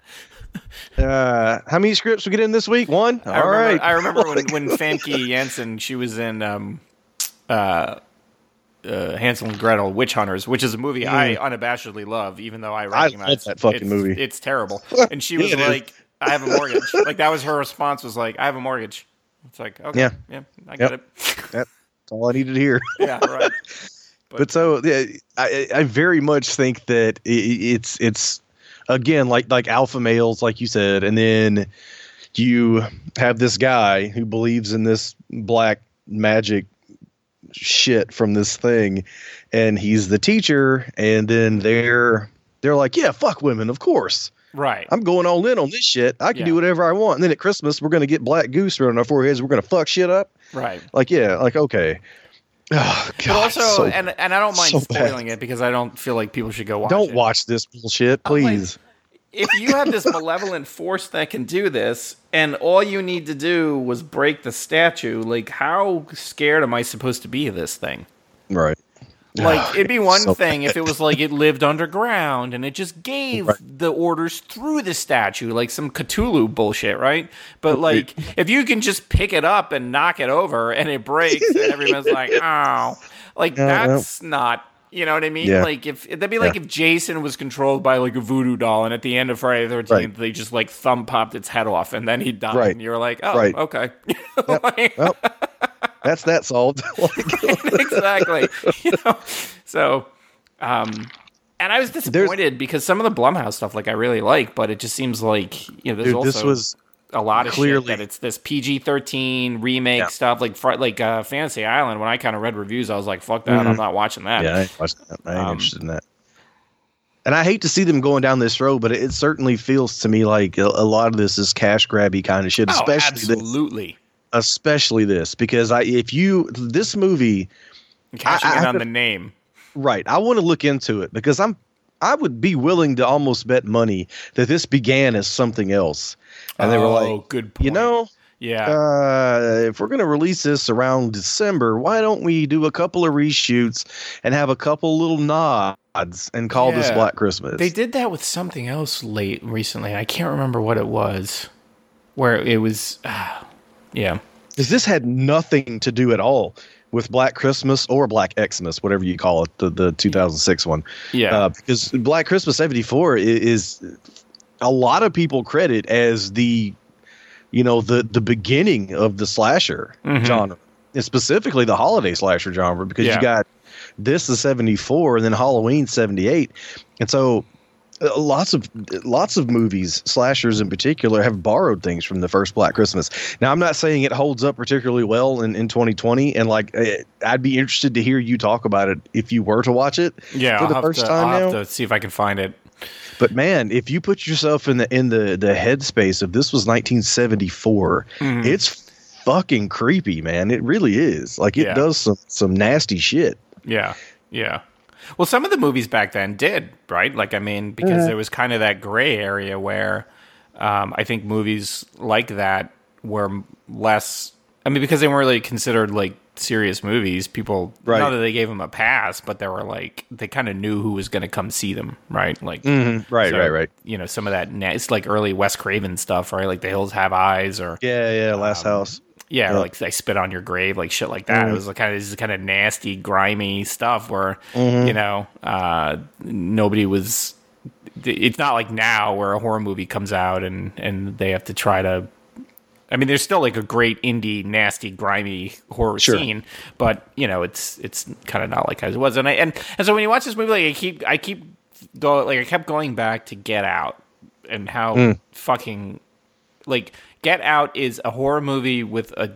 Uh, how many scripts we get in this week? One. All I remember, right. I remember when when Famke Janssen she was in um, uh, uh, Hansel and Gretel Witch Hunters, which is a movie mm. I unabashedly love, even though I recognize I that fucking it's, movie. It's terrible. And she was like. "I have a mortgage." like that was her response. Was like, "I have a mortgage." It's like, okay, yeah, yeah, I get yep. it. That's all I needed to hear. yeah, right. But, but so yeah, I, I very much think that it, it's it's again like like alpha males, like you said, and then you have this guy who believes in this black magic shit from this thing and he's the teacher and then they're they're like yeah fuck women of course right i'm going all in on this shit i can yeah. do whatever i want and then at christmas we're going to get black goose around our foreheads we're going to fuck shit up right like yeah like okay Oh, God, but also, so, and and I don't mind so spoiling bad. it because I don't feel like people should go watch don't it. watch this bullshit, I'm like, please. If you have this malevolent force that can do this, and all you need to do was break the statue, like how scared am I supposed to be of this thing? right. Like it'd be one So thing if it was like it lived underground and it just gave Right. the orders through the statue, like some Cthulhu bullshit, right? But like if you can just pick it up and knock it over and it breaks and everyone's like, oh, like yeah. that's not. You know what I mean? Yeah. Like if that'd be like Yeah. if Jason was controlled by like a voodoo doll, and at the end of Friday the Thirteenth, Right. they just like thumb popped its head off, and then he died, Right. and you're like, oh, Right. okay, Like- Well, that's that solved. exactly. You know, so, um, and I was disappointed because some of the Blumhouse stuff, like I really like, but it just seems like you know, there's Dude, also this was a lot of clearly- shit that it's this PG-13 remake Yeah. stuff, like like uh, Fantasy Island. When I kind of read reviews, I was like, "Fuck that! I'm not watching that." Mm-hmm. yeah, I ain't, watching that. I ain't Um, interested in that. And I hate to see them going down this road, but it certainly feels to me like a, a lot of this is cash grabby kind of shit, Oh, especially this, absolutely. especially this because I if you this movie Cashing I- I on to- the name. Right. I want to look into it because I'm I would be willing to almost bet money that this began as something else. And they were like, Oh, like, good point. you know, yeah, uh, if we're going to release this around December, why don't we do a couple of reshoots and have a couple little nods and call this Black Christmas? They did that with something else late recently. I can't remember what it was. Where it was, ah, yeah, Because this had nothing to do at all with Black Christmas or Black Xmas, whatever you call it, the, the 2006 one. yeah, uh, because Black Christmas '74 is, is a lot of people credit as the, you know, the the beginning of the slasher Mhm. genre, and specifically the holiday slasher genre, because Yeah. you got this is '74 and then Halloween '78, and so. uh, Lots of lots of movies, slashers in particular, have borrowed things from the first Black Christmas. Now, I'm not saying it holds up particularly well in, in 2020, and like eh, I'd be interested to hear you talk about it if you were to watch it yeah. for I'll the have, first to, time I'll now. have to see if I can find it. But man, if you put yourself in the in the the headspace of this was 1974, Mhm. it's fucking creepy, man. It really is. Like it Yeah. does some some nasty shit. Yeah, yeah. Well, some of the movies back then did, right? Like, I mean, because Mm-hmm. there was kind of that gray area where um, I think movies like that were less. I mean, because they weren't really considered like serious movies. People, Right. not that they gave them a pass, but they were like they kind of knew who was going to come see them, right? Like, Right, so, right, right. You know, some of that. Na- it's like early Wes Craven stuff, right? Like The Hills Have Eyes, or Yeah, yeah. Last Um, house. yeah, Yeah. like they spit on your grave, like shit like that. Mhm. It was like kind of this kind of nasty, grimy stuff where Mm-hmm. you know uh, nobody was. It's not like now where a horror movie comes out and and they have to try to. I mean, there's still like a great indie, nasty, grimy horror Sure. scene, but you know, it's it's kind of not like as it was. And I and, and so when you watch this movie, like I keep I keep go like I kept going back to Get Out and how Mm. fucking like Get Out is a horror movie with a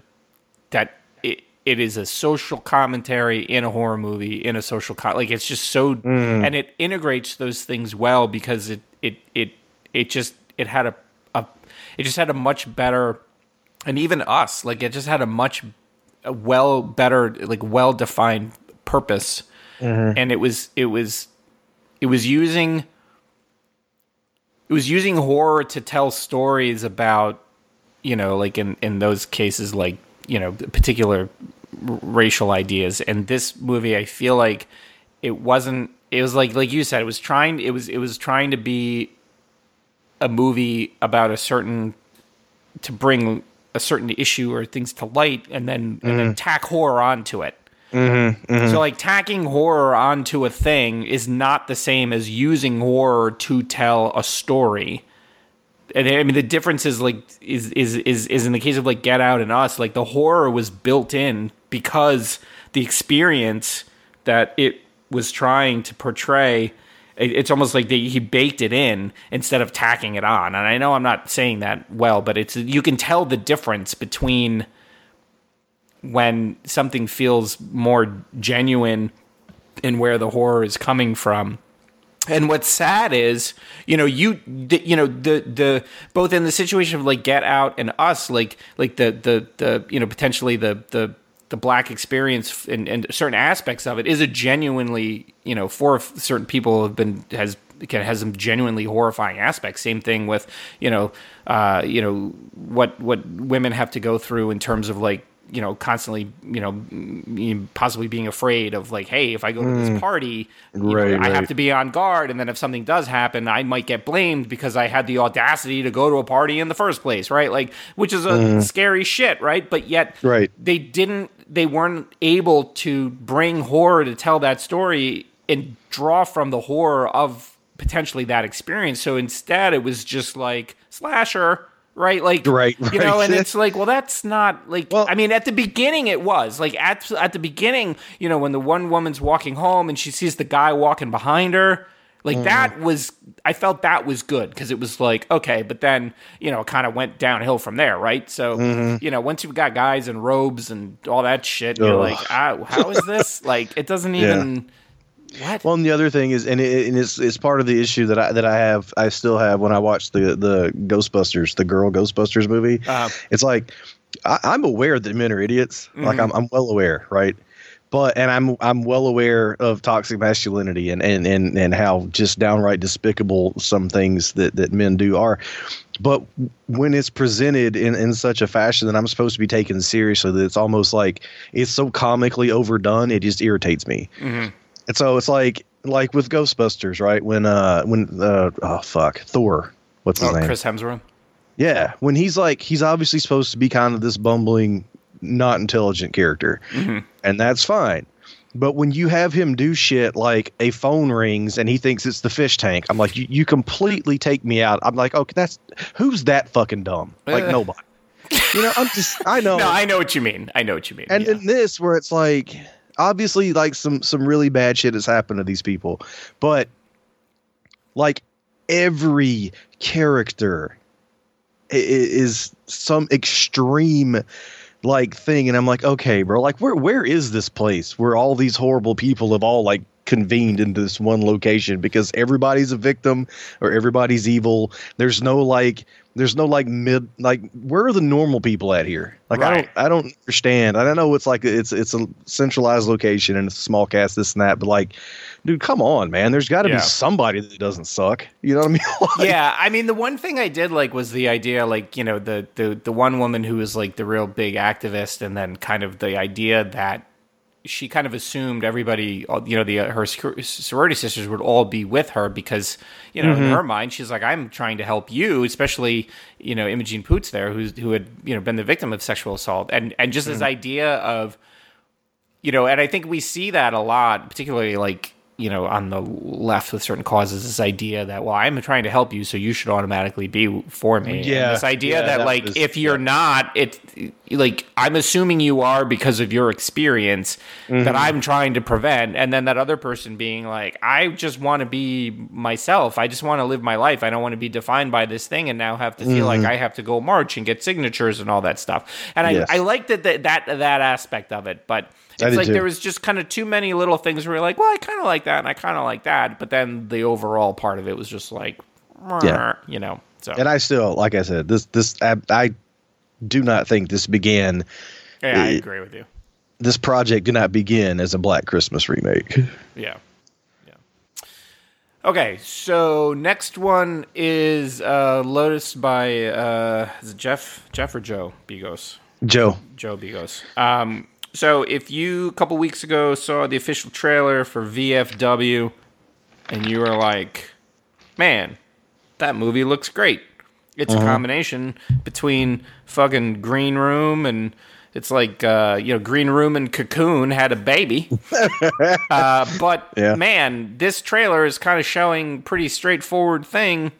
that it, it is a social commentary in a horror movie in a social co- like it's just so and it integrates those things well because it it it it just it had a, a it just had a much better and even us like it just had a much a well better like well defined purpose mm-hmm. and it was it was it was using it was using horror to tell stories about you know like in in those cases like you know particular r- racial ideas. And this movie i feel like it wasn't it was like like you said it was trying it was it was trying to be a movie about a certain to bring a certain issue or things to light and then and then mm-hmm. tack horror onto it. Mm-hmm, mm-hmm. So like tacking horror onto a thing is not the same as using horror to tell a story. And I mean the difference is like is is is is in the case of like Get Out and Us, like the horror was built in because the experience that it was trying to portray it's almost like they, he baked it in instead of tacking it on. And I know I'm not saying that well, but it's you can tell the difference between when something feels more genuine and where the horror is coming from. And what's sad is, you know, you, you know, the the both in the situation of like Get Out and Us, like like the the the you know potentially the the the black experience and, and certain aspects of it is a genuinely you know for certain people have been has has some genuinely horrifying aspects. Same thing with you know uh, you know what what women have to go through in terms of like you know constantly you know possibly being afraid of like hey if i go to this mm. party right, know, i have to be on guard and then if something does happen i might get blamed because i had the audacity to go to a party in the first place right like which is a mm. scary shit right but yet right. they didn't they weren't able to bring horror to tell that story and draw from the horror of potentially that experience so instead it was just like slasher right? Like, right, you know, and it's like, well, that's not like. Well, I mean, at the beginning, it was like at at the beginning, you know, when the one woman's walking home and she sees the guy walking behind her. Like mm. that was, I felt that was good because it was like okay, but then you know, it kind of went downhill from there, right? So mm-hmm. you know, once you've got guys in robes and all that shit, Ugh. you're like, ah, how is this? like, it doesn't even. Yeah what? Well, and the other thing is, and, it, and it's it's part of the issue that I that I have, I still have when I watch the the Ghostbusters, the girl Ghostbusters movie. Uh-huh. It's like I, am aware that men are idiots. Mm-hmm. Like I'm I'm well aware, right? But and I'm I'm well aware of toxic masculinity and and and and how just downright despicable some things that that men do are. But when it's presented in, in such a fashion that I'm supposed to be taken seriously, that it's almost like it's so comically overdone, it just irritates me. Mm-hmm and so it's like like with Ghostbusters, right? When uh when uh oh fuck Thor, what's his oh, name? Chris Hemsworth. Yeah, when he's like he's obviously supposed to be kind of this bumbling, not intelligent character, mm-hmm. and that's fine. But when you have him do shit like a phone rings and he thinks it's the fish tank, I'm like, you, you completely take me out. I'm like, okay, that's who's that fucking dumb? Like uh. nobody. You know, I'm just I know. no, I know what you mean. I know what you mean. And yeah. in this, where it's like obviously like some some really bad shit has happened to these people, but like every character is some extreme like thing and I'm like okay bro like where where is this place where all these horrible people have all like convened into this one location because everybody's a victim or everybody's evil. There's no like there's no like mid like where are the normal people at here? Like right. i don't i don't understand. I don't know it's like it's it's a centralized location and it's a small cast this and that but like dude come on man. There's got to yeah. be somebody that doesn't suck. You know what i mean? Like, yeah i mean the one thing i did like was the idea like you know the the the one woman who was like the real big activist and then kind of the idea that she kind of assumed everybody, you know, the uh, her sorority sisters would all be with her because, you know, mm-hmm. in her mind, she's like, I'm trying to help you, especially, you know, Imogen Poots there, who's who had, you know, been the victim of sexual assault, and and just mm-hmm. this idea of, you know, and I think we see that a lot, particularly like you know, on the left with certain causes, this idea that, well, I'm trying to help you, so you should automatically be for me. Yeah. And this idea yeah, that, that, like, was, if you're yeah. not, it, like, I'm assuming you are because of your experience mm-hmm. that I'm trying to prevent. And then that other person being like, I just want to be myself. I just want to live my life. I don't want to be defined by this thing and now have to feel mm-hmm. like I have to go march and get signatures and all that stuff. And I, yes. I liked that, that, that, that aspect of it. But, it's like too. there was just kind of too many little things where you're like, well, I kind of like that and I kind of like that, but then the overall part of it was just like, yeah, you know. So and I still, like I said, this this I, I do not think this began. Yeah, I agree with you. This project did not begin as a Black Christmas remake. Yeah. Yeah. Okay, so next one is uh, Lotus by uh, is it Jeff Jeff or Joe Begos? Joe. Joe Begos. Um, so if you a couple weeks ago saw the official trailer for VFW and you were like, "Man, that movie looks great." It's uh-huh. a combination between fucking Green Room and it's like uh, you know Green Room and Cocoon had a baby. uh, but yeah. man, this trailer is kind of showing pretty straightforward thing.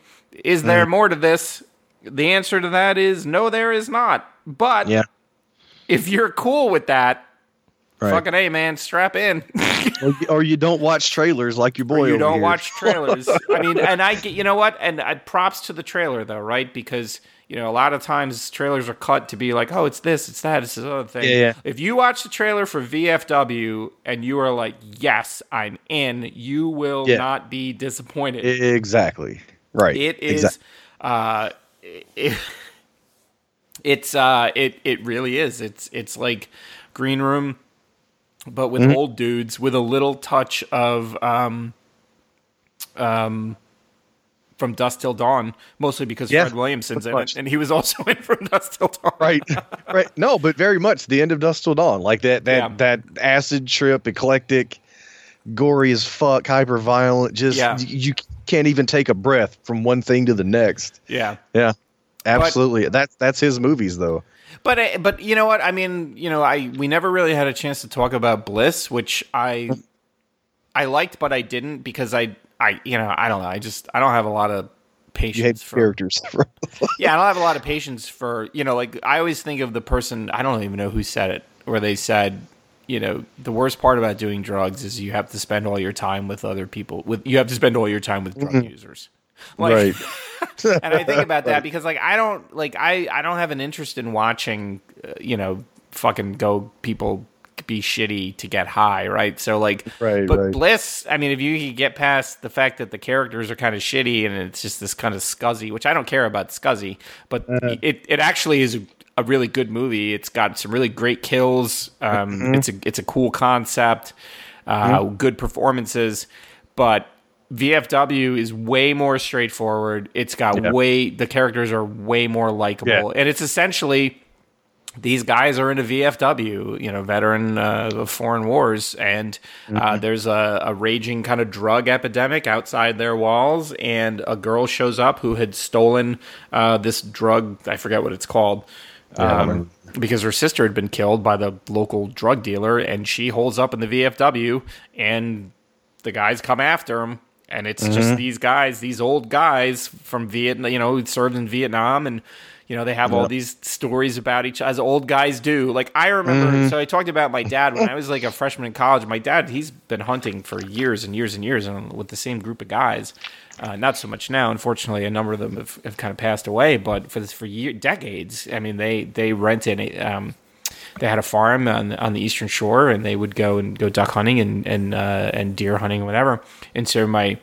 Is there mm. more to this? The answer to that is no, there is not. But yeah if you're cool with that, right. fucking hey man, strap in. or, or, you don't watch trailers like your boy. Or you don't here. watch trailers. I mean, and I get you know what, and I, props to the trailer though, right? Because you know a lot of times trailers are cut to be like, oh, it's this, it's that, it's this other thing. Yeah, yeah. If you watch the trailer for VFW and you are like, yes, I'm in, you will yeah. not be disappointed. Exactly. Right. It is. Exactly. Uh, it, it's uh it it really is. It's it's like Green Room, but with mm-hmm. old dudes with a little touch of um, um, from Dusk Till Dawn, mostly because yeah, Fred Williamson's in it, and he was also in from Dusk Till Dawn. right, right. No, but very much the end of Dusk Till Dawn, like that that yeah. that acid trip, eclectic, gory as fuck, hyper violent. Just yeah. you can't even take a breath from one thing to the next. Yeah, yeah, absolutely. But, that's that's his movies though. But uh, but you know what? I mean, you know, I we never really had a chance to talk about Bliss, which I I liked, but I didn't because I I you know I don't know. I just I don't have a lot of patience for characters. yeah, I don't have a lot of patience for you know like I always think of the person I don't even know who said it where they said you know the worst part about doing drugs is you have to spend all your time with other people with you have to spend all your time with drug mm-hmm. users. Like, right. and I think about that because like I don't like I I don't have an interest in watching uh, you know fucking go people be shitty to get high, right? So like, right, but right. Bliss, I mean, if you can get past the fact that the characters are kind of shitty and it's just this kind of scuzzy, which I don't care about scuzzy, but uh, it it actually is a really good movie. It's got some really great kills. Um, mm-hmm. It's a it's a cool concept, uh, mm-hmm. good performances, but VFW is way more straightforward. It's got yeah. way the characters are way more likable, yeah. and it's essentially these guys are in a VFW, you know, veteran uh, of foreign wars, and uh, mm-hmm. there's a, a, raging kind of drug epidemic outside their walls, and a girl shows up who had stolen uh, this drug. I forget what it's called. Um, because her sister had been killed by the local drug dealer, and she holds up in the VFW, and the guys come after him, and it's mm-hmm. just these guys, these old guys from Vietnam, you know, who served in Vietnam, and you know, they have all these stories about each as old guys do. Like I remember, mm-hmm. so I talked about my dad when I was like a freshman in college. My dad, he's been hunting for years and years and years, and with the same group of guys. Uh, not so much now, unfortunately. A number of them have, have kind of passed away, but for this, for year, decades, I mean, they they rented. Um, they had a farm on on the eastern shore, and they would go and go duck hunting and and uh, and deer hunting and whatever. And so my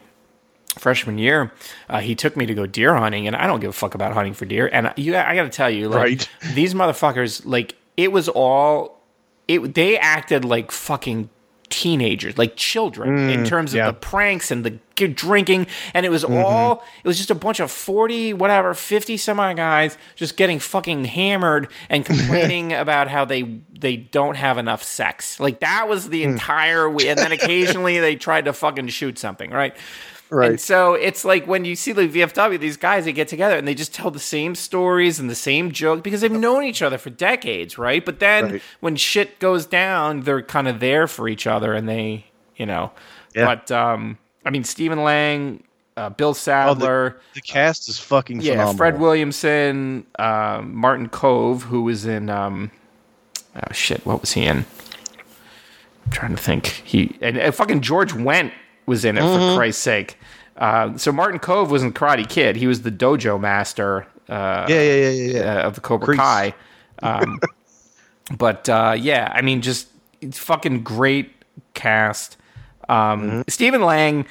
freshman year, uh, he took me to go deer hunting, and I don't give a fuck about hunting for deer. And you, I got to tell you, like, right. these motherfuckers, like, it was all, it. They acted like fucking teenagers, like children, mm, in terms of yeah. the pranks and the drinking. And it was mm-hmm. all, it was just a bunch of 40, whatever, 50 some odd guys just getting fucking hammered and complaining about how they they don't have enough sex. Like that was the hmm. entire, and then occasionally they tried to fucking shoot something, right? Right. And so it's like when you see the VFW, these guys they get together and they just tell the same stories and the same jokes because they've known each other for decades, right? But then right. when shit goes down, they're kind of there for each other and they, you know. Yeah. But um, I mean, Stephen Lang, uh, Bill Sadler. Oh, the, the, cast is fucking yeah, phenomenal. Fred Williamson, um, Martin Kove, who was in um, oh shit, what was he in? I'm trying to think. He and, and fucking George Wendt was in it mm-hmm. for Christ's sake. Uh, so Martin Kove was in Karate Kid. He was the dojo master. Uh, yeah, yeah, yeah, yeah, yeah. Uh, of the Cobra Crease. Kai. Um, but uh, yeah, I mean, just fucking great cast. Um, mm-hmm. Stephen Lang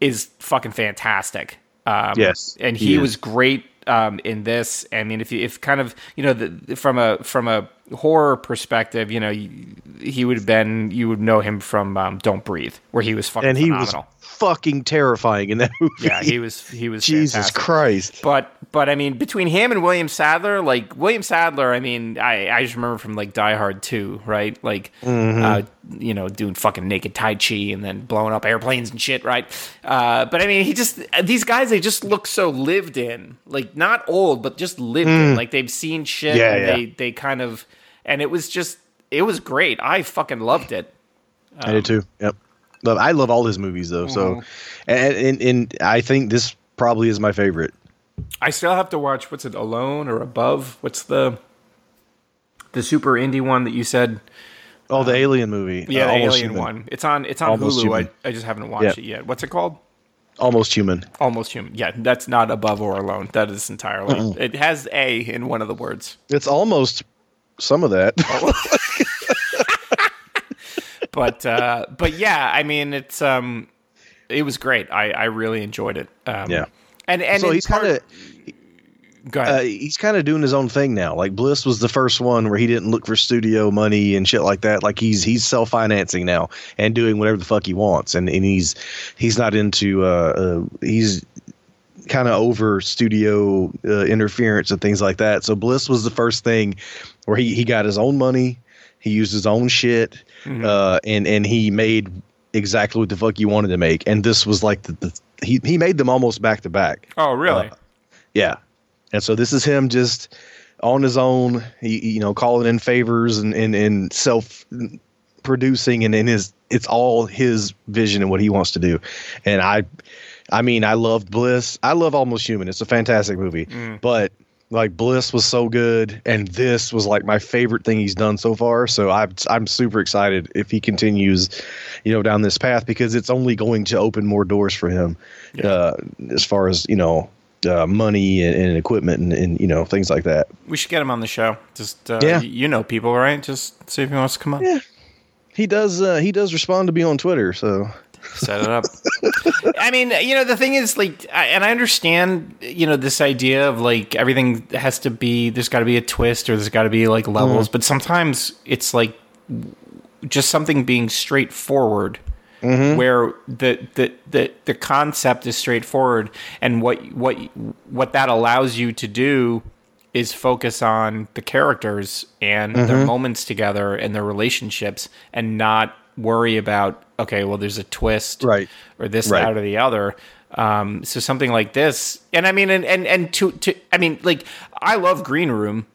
is fucking fantastic. Um, yes, and he, he was great um, in this. I mean, if you, if kind of you know the, from a from a horror perspective, you know, he would have been you would know him from um, Don't Breathe, where he was fucking and he phenomenal. was fucking terrifying in that movie. Yeah, he was he was Jesus fantastic. Christ. But but I mean, between him and William Sadler, like William Sadler, I mean, I I just remember from like Die Hard 2, right? Like, mm-hmm. uh, you know, doing fucking naked tai chi and then blowing up airplanes and shit, right? Uh, but I mean, he just these guys they just look so lived in, like not old, but just lived mm. in, like they've seen shit. Yeah, yeah. They they kind of and it was just it was great. I fucking loved it. Um, I did too. Yep. Love, I love all his movies though. So, mm-hmm. and, and, and I think this probably is my favorite. I still have to watch. What's it? Alone or Above? What's the the super indie one that you said? Oh, the um, Alien movie. Yeah, uh, the Alien human. one. It's on. It's on Almost Hulu. I, I, just haven't watched it yet. What's it called? Almost Human. Almost Human. Yeah, that's not above or alone. That is entirely. Mm-mm. It has a in one of the words. It's almost some of that. but uh, but yeah, I mean it's um it was great. I I really enjoyed it. Um, yeah. And and so he's kind of uh, he's kind of doing his own thing now. Like Bliss was the first one where he didn't look for studio money and shit like that. Like he's he's self financing now and doing whatever the fuck he wants, and and he's he's not into uh, uh he's kind of over studio uh, interference and things like that. So Bliss was the first thing where he he got his own money, he used his own shit, mm-hmm. uh, and and he made exactly what the fuck he wanted to make. And this was like the, the he he made them almost back to back. Oh really? Uh, yeah. And so this is him just on his own, he, you know, calling in favors and, and, and self producing and in his, it's all his vision and what he wants to do. And I, I mean, I loved Bliss. I love Almost Human. It's a fantastic movie, mm. but like Bliss was so good, and this was like my favorite thing he's done so far. So I'm I'm super excited if he continues, you know, down this path because it's only going to open more doors for him, yeah. uh, as far as you know uh, money and, and equipment and, and, you know things like that. We should get him on the show. Just uh, yeah, you know people, right? Just see if he wants to come on. Yeah, he does. Uh, he does respond to me on Twitter, so set it up. I mean, you know, the thing is, like, I, and I understand, you know, this idea of like everything has to be there's got to be a twist or there's got to be like levels, mm. but sometimes it's like just something being straightforward mm-hmm. where the, the the the concept is straightforward, and what what what that allows you to do is focus on the characters and mm-hmm. their moments together and their relationships, and not worry about okay, well, there's a twist, right, or this, right. that, or the other. Um, so something like this, and I mean, and and and to to, I mean, like I love Green Room,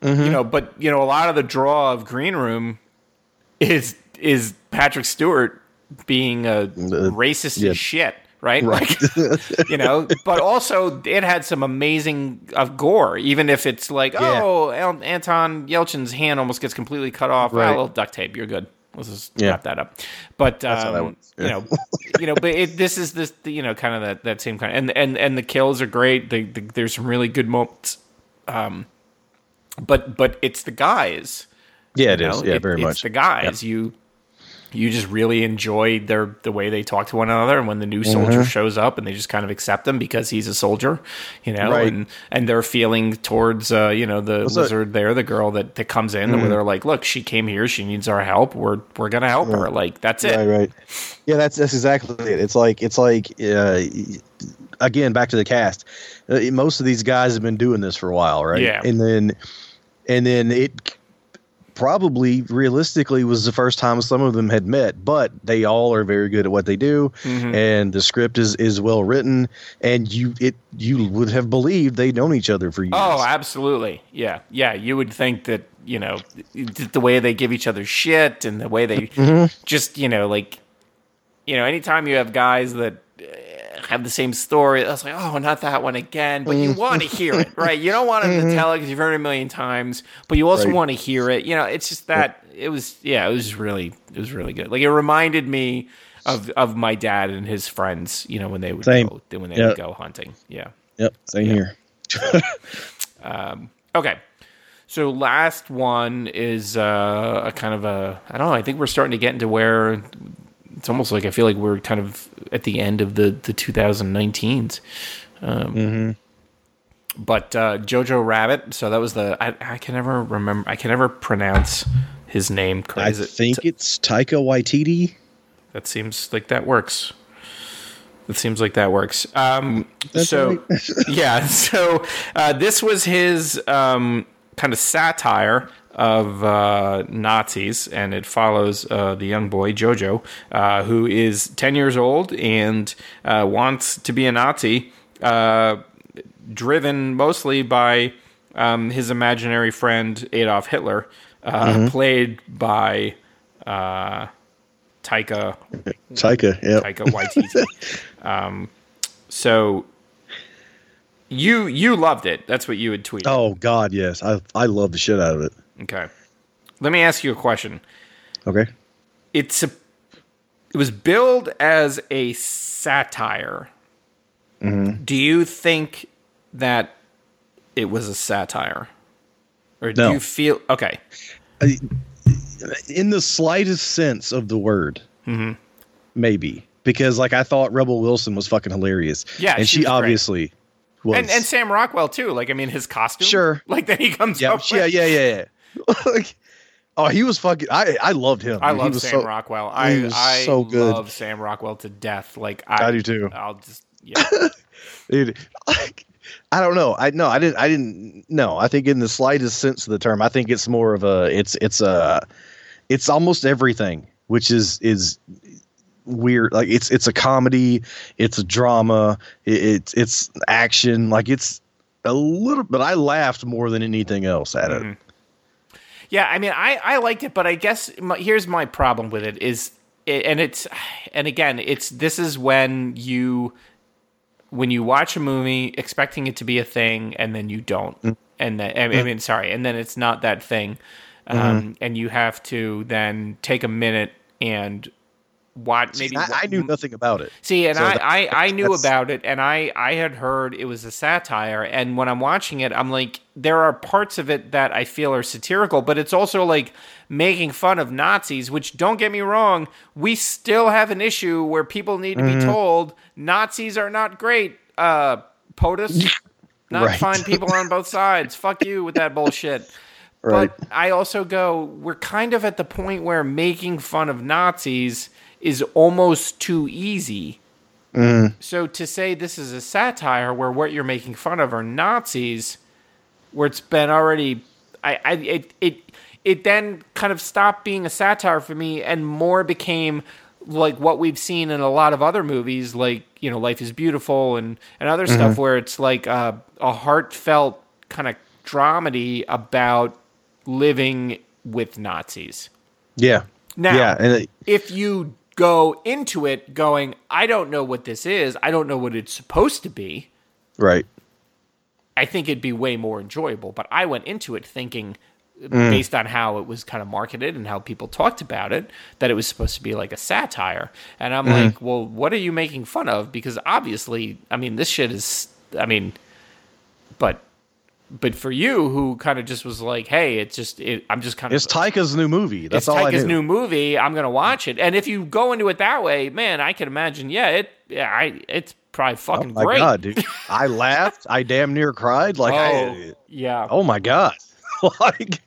mm-hmm. you know, but you know, a lot of the draw of Green Room is is Patrick Stewart being a racist yeah. as shit, right? right. Like, you know, but also it had some amazing uh, gore, even if it's like, yeah. oh, Anton Yelchin's hand almost gets completely cut off. Right. A little duct tape, you're good. Let's just yeah. wrap that up. But um, yeah. you know, you know, but it, this is this you know kind of that, that same kind of, and and and the kills are great. The, the, there's some really good moments. Um, but but it's the guys. Yeah, it is. Yeah, it, very much. the guys. You you just really enjoy their the way they talk to one another and when the new soldier mm-hmm. shows up and they just kind of accept him because he's a soldier you know right. and and their feeling towards uh, you know the What's lizard that? there the girl that, that comes in mm-hmm. where they're like look she came here she needs our help we're we're gonna help her like that's it right right yeah that's that's exactly it it's like it's like uh, again back to the cast uh, most of these guys have been doing this for a while right yeah and then and then it probably realistically was the first time some of them had met, but they all are very good at what they do, mm-hmm. and the script is is well written, and you it you would have believed they'd known each other for years. Oh, absolutely, yeah, yeah. You would think that you know the way they give each other shit and the way they mm-hmm. just you know like you know anytime you have guys that have the same story. I was like, oh, not that one again. But you want to hear it, right? You don't want to mm-hmm. tell it because you've heard it a million times, but you also right. want to hear it. You know, it's just that it was, yeah, it was really, it was really good. Like it reminded me of of my dad and his friends. You know, when they would same. go when they yep. would go hunting. Yeah. Yep. Same here. um, okay. So last one is uh, a kind of a I don't know. I think we're starting to get into where it's almost like I feel like we're kind of at the end of the the 2019s. Um, mm-hmm. But uh, Jojo Rabbit. So that was the I, I, can never remember. I can never pronounce his name. I it think t- it's Taika Waititi. That seems like that works. It seems like that works. Um, so right. yeah, so uh, this was his um, kind of satire of uh, Nazis, and it follows uh, the young boy Jojo, uh, who is ten years old and uh, wants to be a Nazi, uh, driven mostly by um, his imaginary friend Adolf Hitler, uh, mm-hmm. played by Taika. Taika, yeah. Taika Waititi. um, so you you loved it. That's what you had tweeted. Oh God, yes. I I love the shit out of it. Okay. Let me ask you a question. Okay. It's a it was billed as a satire. Mm-hmm. Do you think that it was a satire? Or do no. you feel okay? In the slightest sense of the word, mm-hmm. maybe because like I thought Rebel Wilson was fucking hilarious. Yeah, and she, she obviously was. And, and Sam Rockwell too. Like I mean, his costume. Sure. Like then he comes yeah, up. yeah, with- yeah, yeah, yeah. like, oh, he was fucking. I I loved him. I love Sam so- Rockwell. I I so good. love Sam Rockwell to death. Like I, I do too. I'll just yeah. Dude, like, I don't know. I no, I didn't. I didn't. No, I think in the slightest sense of the term, I think it's more of a. It's it's a. It's almost everything, which is is weird. Like it's it's a comedy, it's a drama, it, it's it's action. Like it's a little. But I laughed more than anything else at it. Mm-hmm. Yeah, I mean, I, I liked it, but I guess my, here's my problem with it is, and it's, and again, it's this is when you, when you watch a movie expecting it to be a thing, and then you don't, mm-hmm. and then I mm-hmm. mean, sorry, and then it's not that thing, mm-hmm. um, and you have to then take a minute and watch maybe I, I knew nothing about it. See, and So I, that- I, I knew about it, and I, I had heard it was a satire. And when I'm watching it, I'm like, there are parts of it that I feel are satirical, but it's also like making fun of Nazis, which don't get me wrong, we still have an issue where people need to Mm-hmm. be told Nazis are not great. Uh, POTUS, not Right. fine people on both sides. Fuck you with that bullshit. Right. But I also go, we're kind of at the point where making fun of Nazis is almost too easy. Mm-hmm. So to say this is a satire where what you're making fun of are Nazis, where it's been already, I, I it it it then kind of stopped being a satire for me and more became like what we've seen in a lot of other movies, like you know, Life is Beautiful and and other stuff, mm-hmm. where it's like a, a heartfelt kind of dramedy about living with Nazis. Yeah. Now, yeah, and it, if you go into it going, I don't know what this is, I don't know what it's supposed to be, right. I think it'd be way more enjoyable. But I went into it thinking, mm. based on how it was kind of marketed and how people talked about it, that it was supposed to be like a satire. And I'm mm-hmm. like, well, what are you making fun of? Because obviously, I mean, this shit is, I mean, but. But for you, who kind of just was like, "Hey, it's just it, I'm just kind of It's Taika's new movie. That's it's all I Taika's knew. new movie. I'm gonna watch it, and if you go into it that way, man, I can imagine. Yeah, it, yeah, I, it's probably fucking Oh my great. god, dude! I laughed. I damn near cried. Like, oh, I, yeah, oh my god! like,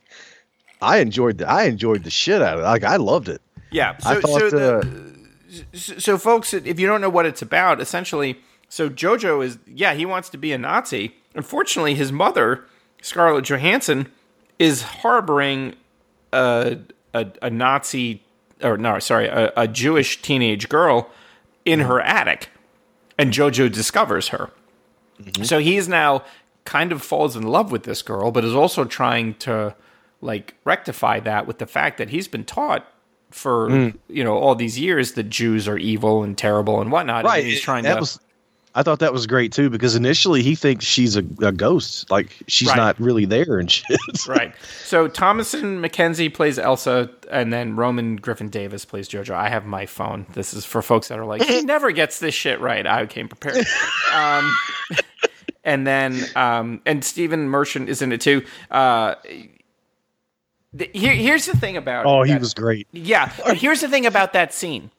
I enjoyed the I enjoyed the shit out of it. Like, I loved it. yeah. I So, thought, so, the, uh, so, folks, if you don't know what it's about, essentially, so Jojo is, yeah, he wants to be a Nazi. Unfortunately, his mother, Scarlett Johansson, is harboring a a, a Nazi, or no, sorry, a, a Jewish teenage girl in her attic, and Jojo discovers her. Mm-hmm. So he's now kind of falls in love with this girl, but is also trying to like rectify that with the fact that he's been taught for mm. you know all these years that Jews are evil and terrible and whatnot. right. and he's trying that to. was. I thought that was great too because initially he thinks she's a, a ghost, like she's Right. not really there and shit. right. So Thomasin McKenzie plays Elsa, and then Roman Griffin Davis plays JoJo. I have my phone. This is for folks that are like, he never gets this shit right. I came prepared. um, and then, um, and Stephen Merchant is in it too. Uh, the, here, here's the thing about oh, it he that- was great. yeah. But here's the thing about that scene.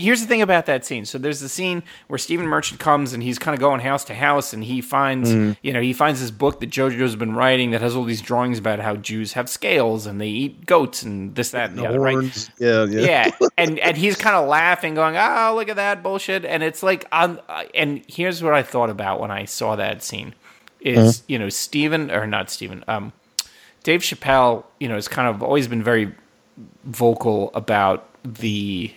Here's the thing about that scene. So there's the scene where Stephen Merchant comes and he's kind of going house to house and he finds, you know, he finds this book that JoJo's been writing that has all these drawings about how Jews have scales and they eat goats and this, that, and the, The other, right? Yeah, yeah. yeah, and and he's kind of laughing, going, "Oh, look at that bullshit!" And it's like, um, and here's what I thought about when I saw that scene: is you know Stephen or not Stephen, um, Dave Chappelle, you know, has kind of always been very vocal about the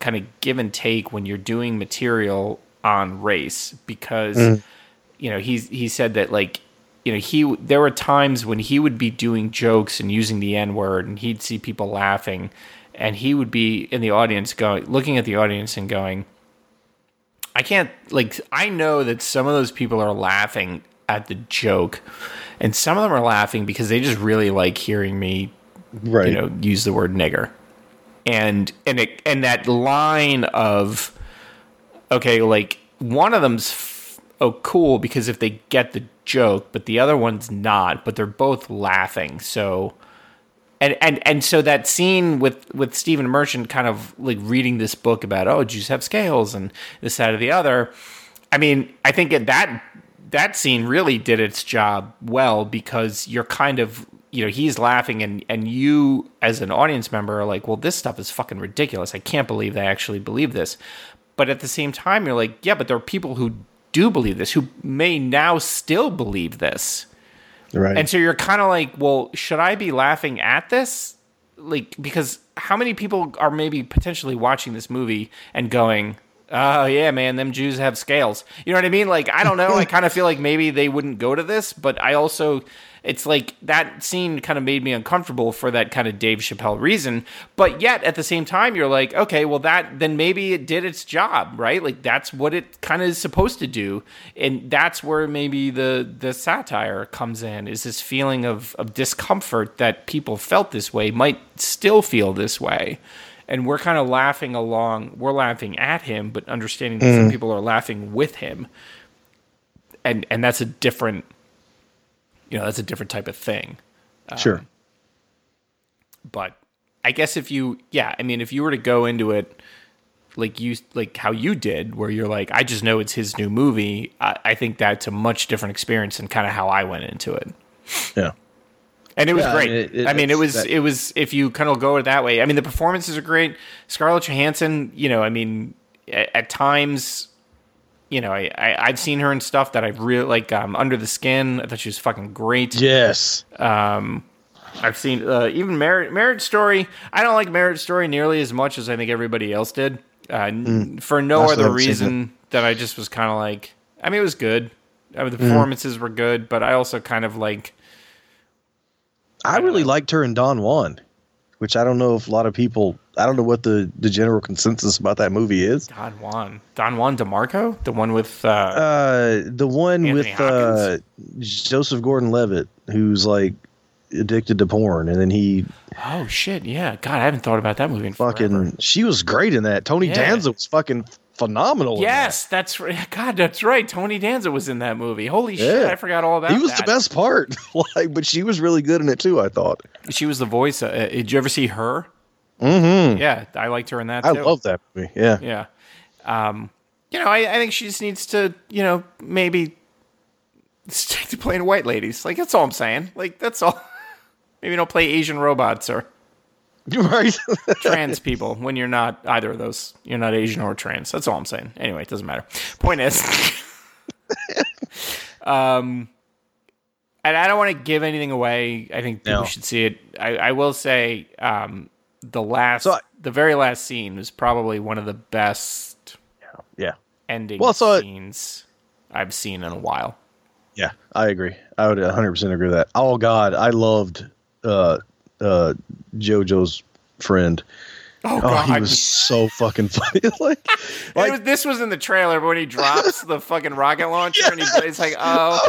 kind of give and take when you're doing material on race because mm-hmm. you know he's he said that like you know he there were times when he would be doing jokes and using the n word and he'd see people laughing and he would be in the audience going looking at the audience and going I can't like I know that some of those people are laughing at the joke and some of them are laughing because they just really like hearing me right. you know use the word nigger and and it and that line of okay like one of them's f- oh cool because if they get the joke but the other one's not but they're both laughing. So and and and so that scene with with Stephen Merchant kind of like reading this book about oh Jews have scales and this side or the other? I mean I think that that scene really did its job well because you're kind of you know he's laughing and and you as an audience member are like well this stuff is fucking ridiculous. I can't believe they actually believe this. But at the same time you're like yeah but there are people who do believe this who may now still believe this. Right. And so you're kind of like well should i be laughing at this? Like because how many people are maybe potentially watching this movie and going oh yeah man them jews have scales. You know what i mean? Like i don't know. I kind of feel like maybe they wouldn't go to this but i also it's like that scene kind of made me uncomfortable for that kind of Dave Chappelle reason. But yet at the same time, you're like, okay, well that then maybe it did its job, right? Like that's what it kind of is supposed to do, and that's where maybe the the satire comes in. Is this feeling of of discomfort that people felt this way might still feel this way. And we're kind of laughing along. We're laughing at him, but understanding that mm. some people are laughing with him, and and that's a different you know that's a different type of thing. Um, sure. But I guess if you, yeah, I mean, if you were to go into it like you, like how you did, where you're like, I just know it's his new movie. I, I think that's a much different experience than kind of how I went into it. Yeah. And it was yeah, great. I mean, it, it, I mean, it was that, it was if you kind of go that way. I mean, the performances are great. Scarlett Johansson, you know, I mean, at, at times you know, I, I have seen her in stuff that I've really like. Um, Under the Skin, I thought she was fucking great. Yes. Um, I've seen uh, even Marriage Marriage Story. I don't like Marriage Story nearly as much as I think everybody else did. Uh, mm. For no other reason that I just was kind of like. I mean, it was good. I mean, the mm. performances mm. were good, but I also kind of like. I, I really know. liked her in Don Juan, which I don't know if a lot of people I don't know what the, the general consensus about that movie is. Don Juan, Don Juan DeMarco, the one with uh, uh the one Anthony with uh, Joseph Gordon-Levitt, who's like addicted to porn, and then he. Oh shit! Yeah, God, I haven't thought about that movie. fucking, forever. she was great in that. Tony yeah. Danza was fucking phenomenal. Yes, that. that's right. God, that's right. Tony Danza was in that movie. Holy yeah. shit, I forgot all about. He was that. the best part. like, but she was really good in it too. I thought she was the voice. Uh, did you ever see her? Mm-hmm. Yeah, I liked her in that. I love that movie. Yeah, yeah. Um, you know, I, I think she just needs to, you know, maybe stick to playing white ladies. Like that's all I'm saying. Like that's all. maybe don't play Asian robots or right trans people when you're not either of those. You're not Asian or trans. That's all I'm saying. Anyway, it doesn't matter. Point is, um, and I don't want to give anything away. I think people no. should see it. I, I will say, um, the last, so the very last scene was probably one of the best. Yeah. yeah. Ending well, so scenes I, I've seen in a while. Yeah, I agree. I would 100 percent agree with that. Oh God, I loved uh, uh, JoJo's friend. Oh, oh he was so fucking funny. like, like was, this was in the trailer, but when he drops the fucking rocket launcher yes. and he plays like, oh,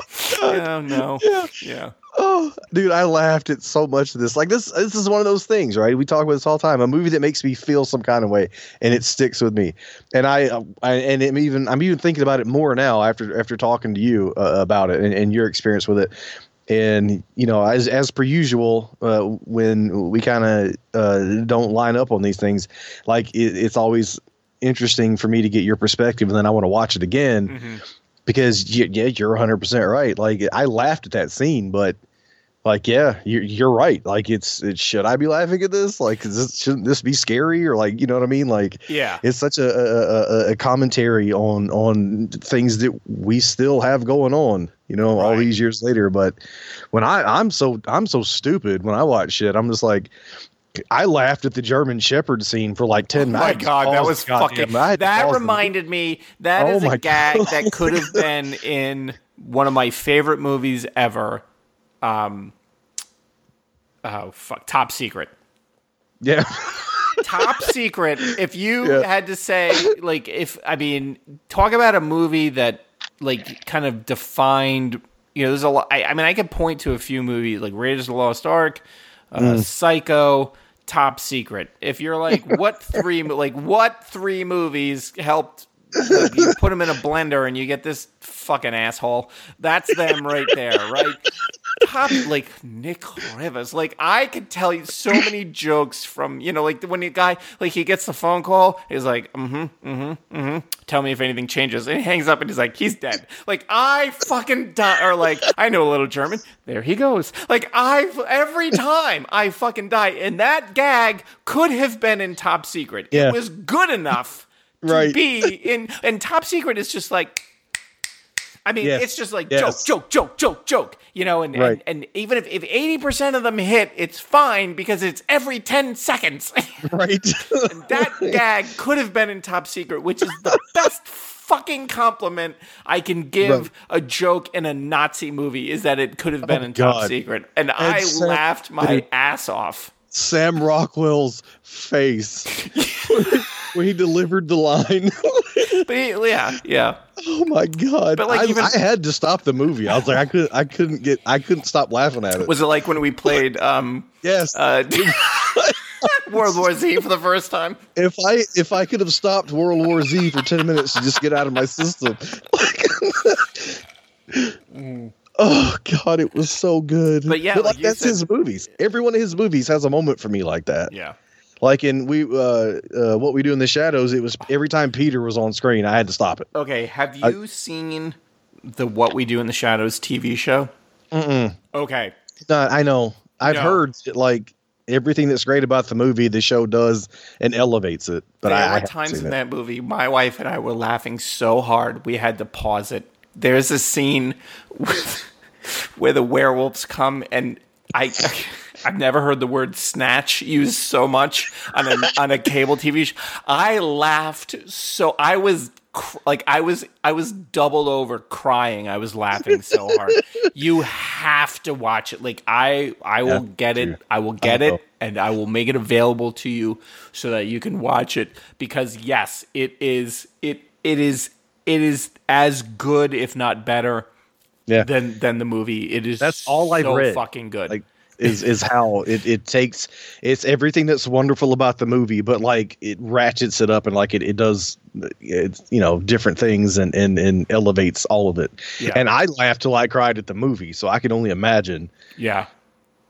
oh no, yeah. yeah. Oh, dude, I laughed at so much of this. Like this, this is one of those things, right? We talk about this all the time. A movie that makes me feel some kind of way, and it sticks with me. And I, I and I'm even, I'm even thinking about it more now after after talking to you uh, about it and, and your experience with it. And you know, as as per usual, uh, when we kind of uh, don't line up on these things, like it, it's always interesting for me to get your perspective, and then I want to watch it again. Mm-hmm because you, yeah, you're 100% right. Like I laughed at that scene, but like yeah, you're you're right. Like it's it, should I be laughing at this? Like this, shouldn't this be scary or like you know what I mean? Like yeah, it's such a, a, a commentary on on things that we still have going on. You know, right. all these years later. But when I I'm so I'm so stupid when I watch shit. I'm just like I laughed at the German Shepherd scene for like ten minutes. My God, that was fucking. That reminded me. That oh is a gag God. that could have been in one of my favorite movies ever. Um. Oh fuck! Top Secret. Yeah. Top Secret. If you yeah. had to say, like, if I mean, talk about a movie that like kind of defined. You know, there's a lot. I, I mean, I could point to a few movies like Raiders of the Lost Ark uh, mm. Psycho, Top Secret. If you're like, what three, like what three movies helped like, you put them in a blender and you get this fucking asshole. That's them right there, right? Top like Nick Rivers. Like I could tell you so many jokes from you know like when the guy like he gets the phone call, he's like mm-hmm mm-hmm mm-hmm. Tell me if anything changes. And he hangs up and he's like he's dead. Like I fucking die or like I know a little German. There he goes. Like I every time I fucking die and that gag could have been in Top Secret. Yeah. It was good enough to Right. be in and Top Secret is just like I mean, Yes. it's just like Yes. joke, joke, joke, joke, joke. You know, and, Right. and and even if if eighty percent of them hit, it's fine because it's every ten seconds. Right. that gag could have been in Top Secret, which is the best fucking compliment I can give Right. a joke in a Nazi movie is that it could have been oh, in Top Secret, and I so- laughed my ass off. Sam Rockwell's face when he delivered the line. But he- yeah, yeah. oh my god! But, like, I, even- I had to stop the movie. I was like, I couldn't, I couldn't get, I couldn't stop laughing at it. Was it like when we played um, yes. uh, World War Z for the first time? if I if I could have stopped World War Z for ten minutes to just get out of my system. oh God, it was so good. But yeah, like, like that's said- his movies. Every one of his movies has a moment for me like that. Yeah. Like in we uh, uh what we do in the shadows, it was every time Peter was on screen, I had to stop it. Okay, have you seen the What We Do in the Shadows TV show? Mm-mm. Okay. No, I know. I've No. heard that, like everything that's great about the movie, the show does and elevates it. But there I, I were times in it. that movie, my wife and I were laughing so hard we had to pause it. There's a scene with, where the werewolves come, and I. I've never heard the word snatch used so much on a on a cable TV show. I laughed so I was cr- like I was I was doubled over crying. I was laughing so hard. You have to watch it. Like I I will Yeah, get it. I will get I it and I will make it available to you so that you can watch it because yes, it is it it is it is as good if not better Yeah. than than the movie. It is That's all I've so read. fucking good. like is is how it, it takes it's everything that's wonderful about the movie but like it ratchets it up and like it, it does it's you know different things and and, and elevates all of it Yeah. and i laughed till i cried at the movie so i can only imagine Yeah.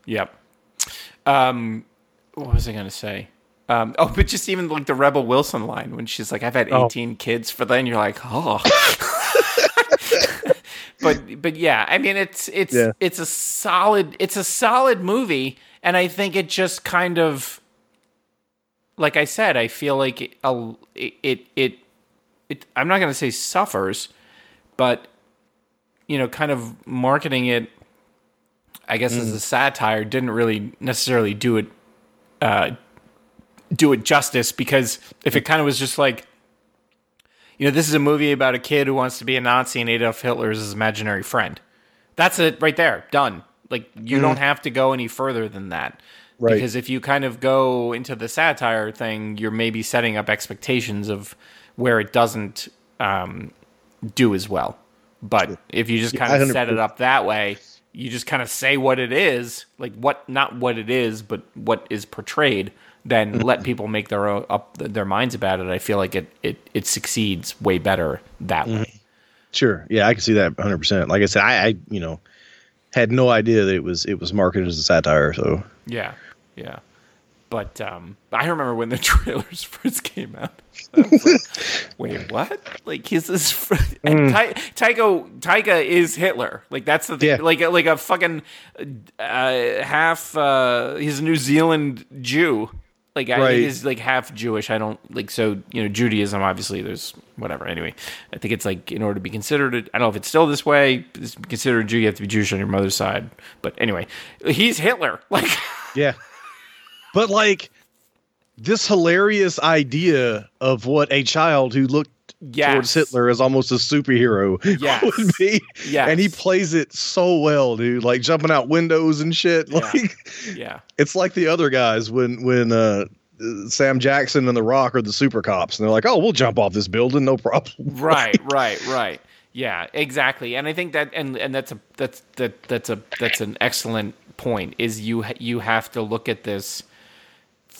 Yep. Um, what was I going to say? Um, oh, but just even like the Rebel Wilson line when she's like, "I've had Oh. eighteen kids for then," you're like, "Oh." but but yeah, I mean it's it's Yeah. it's a solid it's a solid movie, and I think it just kind of, like I said, I feel like it a- it it, it, it I'm not going to say suffers, but you know, kind of marketing it I guess as a satire didn't really necessarily do it uh, do it justice because if it kind of was just like you know this is a movie about a kid who wants to be a Nazi and Adolf Hitler is his imaginary friend. That's it right there. Done. Like you don't have to go any further than that. Right. Because if you kind of go into the satire thing, you're maybe setting up expectations of where it doesn't um, do as well. But if you just kind of set it up that way, you just kind of say what it is, like what not what it is, but what is portrayed. Then Mm-hmm. let people make their own, up their minds about it. I feel like it it, it succeeds way better that Mm-hmm. way. sure yeah i can see that 100% like i said i, I you know had no idea that it was it was marketed as a satire so Yeah, yeah. But um, I remember when the trailers first came out. Like, Wait, what? Like he's this? Fr- and Ty- Taika Taika is Hitler. Like that's the thing. Mm. Yeah. Like like a fucking uh, half. Uh, he's a New Zealand Jew. Like I, Right. he's like half Jewish. I don't like so you know Judaism. Obviously, there's whatever. Anyway, I think it's like in order to be considered. I don't know if it's still this way. It's considered a Jew. You have to be Jewish on your mother's side. But anyway, he's Hitler. Like. Yeah. But like this hilarious idea of what a child who looked Yes. towards Hitler as almost a superhero Yes. would be. Yes. And he plays it so well, dude. Like jumping out windows and shit. Yeah. Like Yeah. it's like the other guys when when uh Sam Jackson and The Rock are the super cops, and they're like, "Oh, we'll jump off this building, no problem." right right right yeah exactly and i think that and and that's a that's that that's a that's an excellent point is you you have to look at this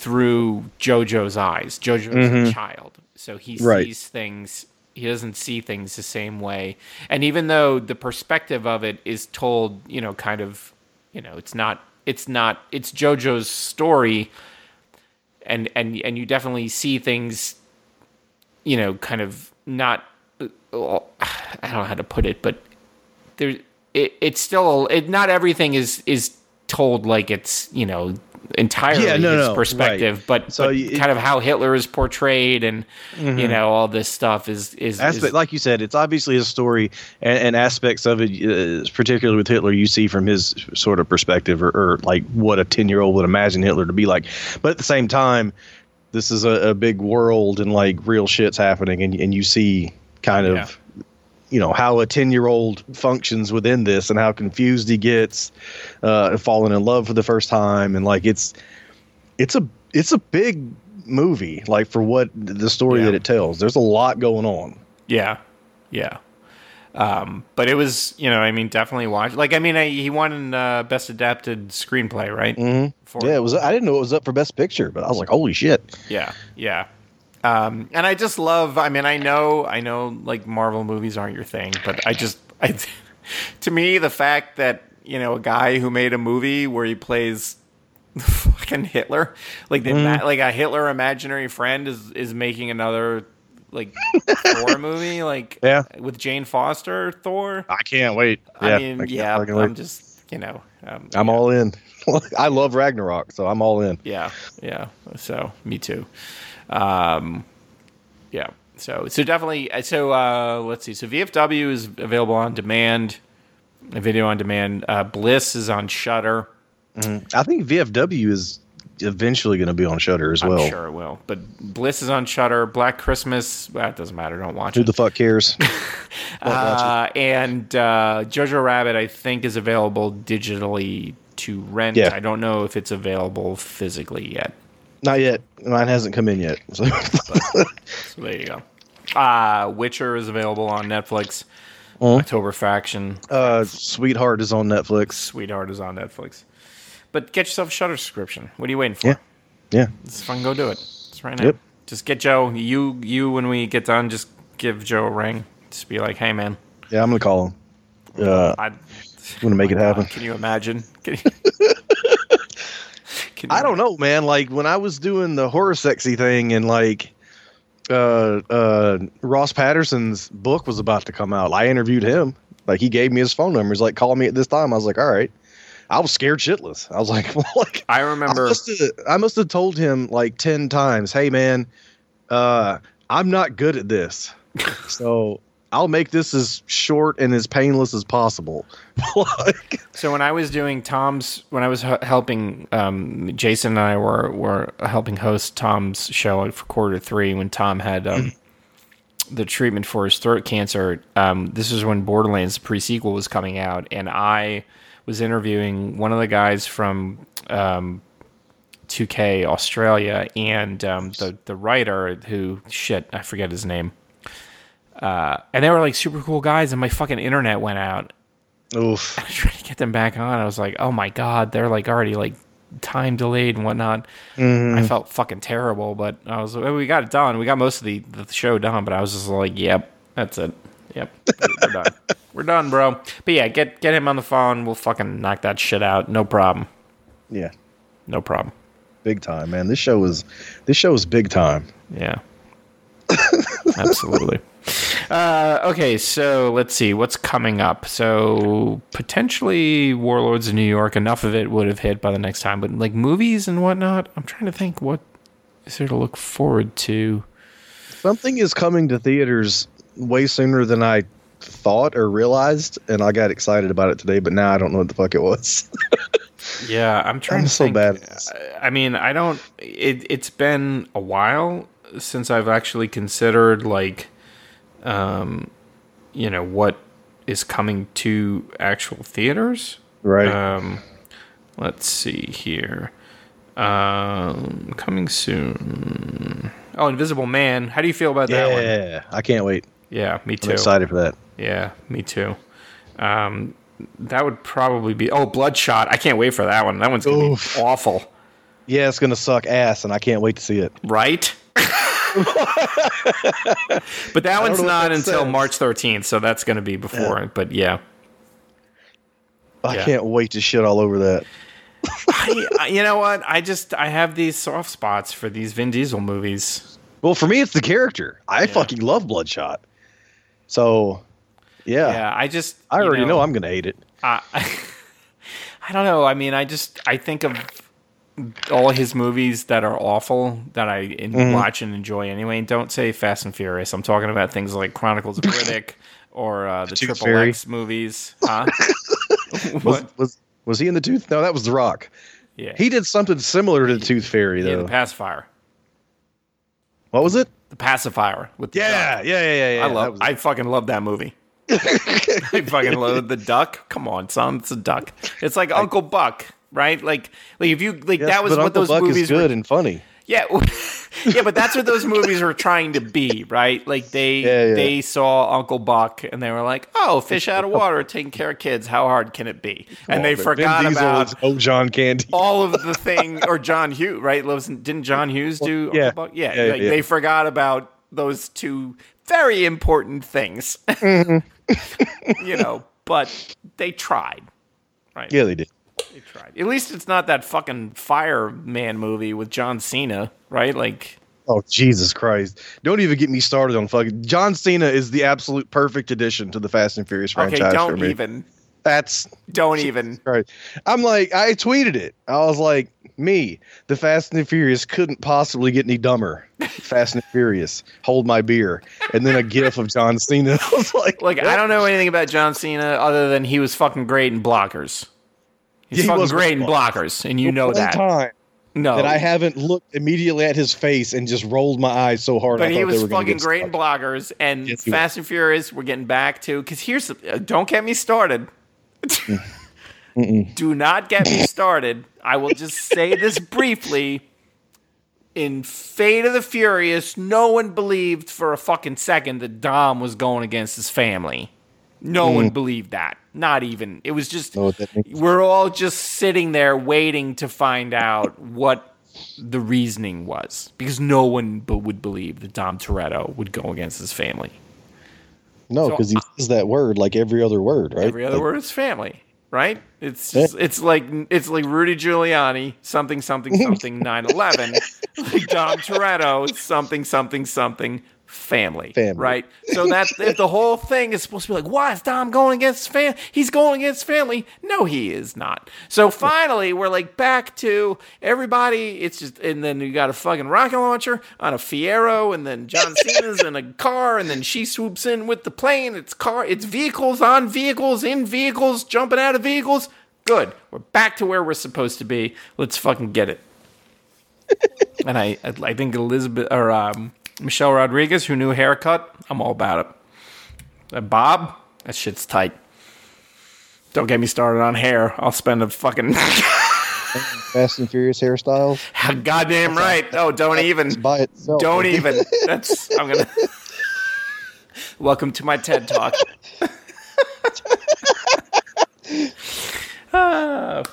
through jojo's eyes jojo's a mm-hmm. child so he Right. sees things he doesn't see things the same way. And even though the perspective of it is told, you know, kind of, you know, it's not it's not it's JoJo's story and and and you definitely see things you know, kind of not I don't know how to put it, but there it, it's still it not everything is is told like it's, you know, entirely yeah, no, his no, perspective, right. but, so but it, kind of how Hitler is portrayed and mm-hmm. you know all this stuff is is, Aspect, is, like you said, it's obviously a story and, and aspects of it, uh, particularly with Hitler, you see from his sort of perspective or, or like what a ten year old would imagine Hitler to be like. But at the same time, this is a, a big world and like real shit's happening, and and you see kind of. Yeah you know how a 10 year old functions within this and how confused he gets uh falling in love for the first time and like it's it's a it's a big movie like for what the story yeah. that it tells there's a lot going on yeah yeah um, but it was, you know, I mean, definitely watch. Like, I mean, I, he won uh, best adapted screenplay, right? Mm-hmm. yeah, it was. I didn't know it was up for best picture, but I was like, holy shit. Yeah, yeah. Um, and I just love. I mean, I know, I know, like Marvel movies aren't your thing, but I just, I, to me, the fact that you know a guy who made a movie where he plays fucking Hitler, like the mm. like a Hitler imaginary friend is is making another like Thor movie, like yeah, with Jane Foster Thor. I can't wait. I mean, I yeah, I'm just you know, um, I'm yeah. all in. I love Ragnarok, so I'm all in. Yeah, yeah. So me too. Um, yeah. So so definitely. Uh, so uh, let's see. So VFW is available on demand, video on demand. Uh, Bliss is on Shudder. Mm-hmm. I think VFW is eventually going to be on Shudder as well. I'm sure it will. But Bliss is on Shudder. Black Christmas. That doesn't matter. Don't watch Who it. Who the fuck cares? uh, and uh, Jojo Rabbit, I think, is available digitally to rent. Yeah. I don't know if it's available physically yet. Not yet. Mine hasn't come in yet. So, so there you go. Uh, Witcher is available on Netflix. Mm-hmm. October Faction. Uh, Sweetheart is on Netflix. Sweetheart is on Netflix. But get yourself a Shudder subscription. What are you waiting for? Yeah, yeah. It's fun. Go do it. It's right now. Yep. Just get Joe. You, you. When we get done, just give Joe a ring. Just be like, "Hey, man." Yeah, I'm gonna call him. Uh, I, am gonna make oh it happen. God, can you imagine? Can you, can I don't know, man. Like when I was doing the horror sexy thing, and like uh, uh, Ross Patterson's book was about to come out. I interviewed him. Like he gave me his phone number. He's like, "Call me at this time." I was like, "All right." I was scared shitless. I was like, well, like I remember. I must, have, I must have told him like ten times, "Hey, man, uh, I'm not good at this, so I'll make this as short and as painless as possible." like, so when I was doing Tom's, when I was h- helping um, Jason and I were were helping host Tom's show for quarter three when Tom had. Um, the treatment for his throat cancer. Um, this is when Borderlands pre sequel was coming out, and I was interviewing one of the guys from um, 2K Australia and um, the the writer who shit I forget his name. Uh, and they were like super cool guys, and my fucking internet went out. Oof! I was trying to get them back on. I was like, oh my god, they're like already like time delayed and whatnot. Mm. I felt fucking terrible, but I was like, we got it done. We got most of the the show done, but I was just like, yep, that's it. Yep, we're done. We're done, bro. But yeah, get get him on the phone. We'll fucking knock that shit out. No problem. Yeah, no problem. Big time, man. This show is this show is big time. Yeah, absolutely. Uh, okay, so let's see what's coming up. So potentially Warlords of New York. Enough of it would have hit by the next time, but like movies and whatnot. I'm trying to think what is there to look forward to. Something is coming to theaters way sooner than I thought or realized, and I got excited about it today. But now I don't know what the fuck it was. yeah, I'm trying. I'm to so think. bad. I mean, I don't. It, it's been a while since I've actually considered like, um, you know, what is coming to actual theaters. Right. Um, let's see here. Um, coming soon. Oh, Invisible Man. How do you feel about yeah, that one? Yeah, I can't wait. Yeah, me too. I'm excited for that. Yeah, me too. Um, that would probably be oh Bloodshot. I can't wait for that one. That one's gonna Oof. be awful. Yeah, it's gonna suck ass, and I can't wait to see it. Right? but that one's not until says. March 13th, so that's going to be before. Yeah. But yeah, I yeah. can't wait to shit all over that. I, you know what? I just I have these soft spots for these Vin Diesel movies. Well, for me, it's the character. I yeah. fucking love Bloodshot. So, yeah, yeah. I just I already know, know I'm gonna hate it. I, I don't know. I mean, I just I think of all his movies that are awful that I mm-hmm. watch and enjoy anyway. Don't say Fast and Furious. I'm talking about things like Chronicles of Riddick or uh, the Triple Fairy. X movies. Huh? was, was was he in the Tooth? No, that was The Rock. Yeah, he did something similar to the Tooth Fairy though. Yeah, the pacifier. What was it? The pacifier with the yeah, duck. yeah, yeah, yeah. I love. I fucking love that movie. I fucking love the duck. Come on, son, it's a duck. It's like Uncle Buck, right? Like, like if you like yes, that was what Uncle those Buck movies is good were, and funny. Yeah, yeah, but that's what those movies were trying to be, right? Like they yeah, yeah. they saw Uncle Buck and they were like, "Oh, fish out of water, taking care of kids. How hard can it be?" And they forgot about oh John Candy, all of the thing, or John Hughes, right? Didn't John Hughes do? yeah, yeah, yeah, like, They forgot about those two very important things, mm-hmm. you know. But they tried, right? Yeah, they did. They tried. At least it's not that fucking fireman movie with John Cena, right? Like Oh Jesus Christ! Don't even get me started on fucking John Cena is the absolute perfect addition to the Fast and Furious franchise. Okay, don't for me. even. That's don't even. Christ. I'm like I tweeted it. I was like, me, the Fast and the Furious couldn't possibly get any dumber. Fast and Furious, hold my beer, and then a gif of John Cena. I was like, like I don't know anything about John Cena other than he was fucking great in blockers. He's yeah, fucking he great in blockers, and you know that. Time no, that I haven't looked immediately at his face and just rolled my eyes so hard. But he was fucking great in blockers, and yes, Fast and Furious. We're getting back to because here's the, uh, don't get me started. Do not get me started. I will just say this briefly. In Fate of the Furious, no one believed for a fucking second that Dom was going against his family. No mm. one believed that. Not even. It was just oh, we're all just sitting there waiting to find out what the reasoning was because no one but would believe that Dom Toretto would go against his family. No, because so, he uh, says that word like every other word, right? Every other like, word is family, right? It's just, yeah. it's like it's like Rudy Giuliani, something something something 9/11, like Dom Toretto, something something something family, family. right? So that's if the whole thing is supposed to be like, why is Dom going against fam? He's going against family. No, he is not. So finally, we're like back to everybody. It's just, and then you got a fucking rocket launcher on a Fiero, and then John Cena's in a car, and then she swoops in with the plane. It's car, it's vehicles on vehicles, in vehicles, jumping out of vehicles. Good. We're back to where we're supposed to be. Let's fucking get it. and I, I think Elizabeth or um, Michelle Rodriguez, who knew haircut, I'm all about it. Uh, Bob, that shit's tight. Don't get me started on hair. I'll spend a fucking Fast and Furious hairstyles. Goddamn right. Oh, don't even. By itself. Don't even. That's. I'm gonna. Welcome to my TED talk. uh,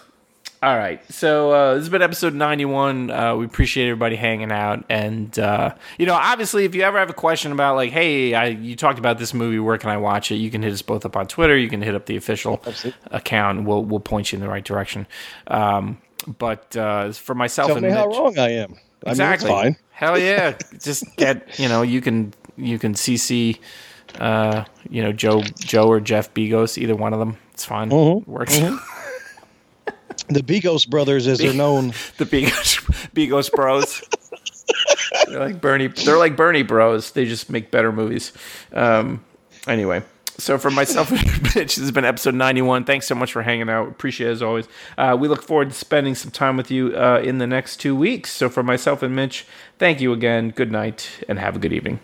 all right. So uh, this has been episode 91. Uh, we appreciate everybody hanging out. And, uh, you know, obviously, if you ever have a question about, like, hey, I, you talked about this movie, where can I watch it? You can hit us both up on Twitter. You can hit up the official Absolutely. account. We'll, we'll point you in the right direction. Um, but uh, for myself Tell and me Mitch, how wrong I am. Exactly. I mean, fine. Hell yeah. Just get, you know, you can, you can CC, uh, you know, Joe, Joe or Jeff Begos, either one of them. It's fine. Mm-hmm. Works. Mm-hmm. The Begos brothers, as they're known. the Bigos, Begos Bros. they're like Bernie. They're like Bernie Bros. They just make better movies. Um, anyway, so for myself and Mitch, this has been episode 91. Thanks so much for hanging out. Appreciate it as always. Uh, we look forward to spending some time with you uh, in the next two weeks. So for myself and Mitch, thank you again. Good night and have a good evening.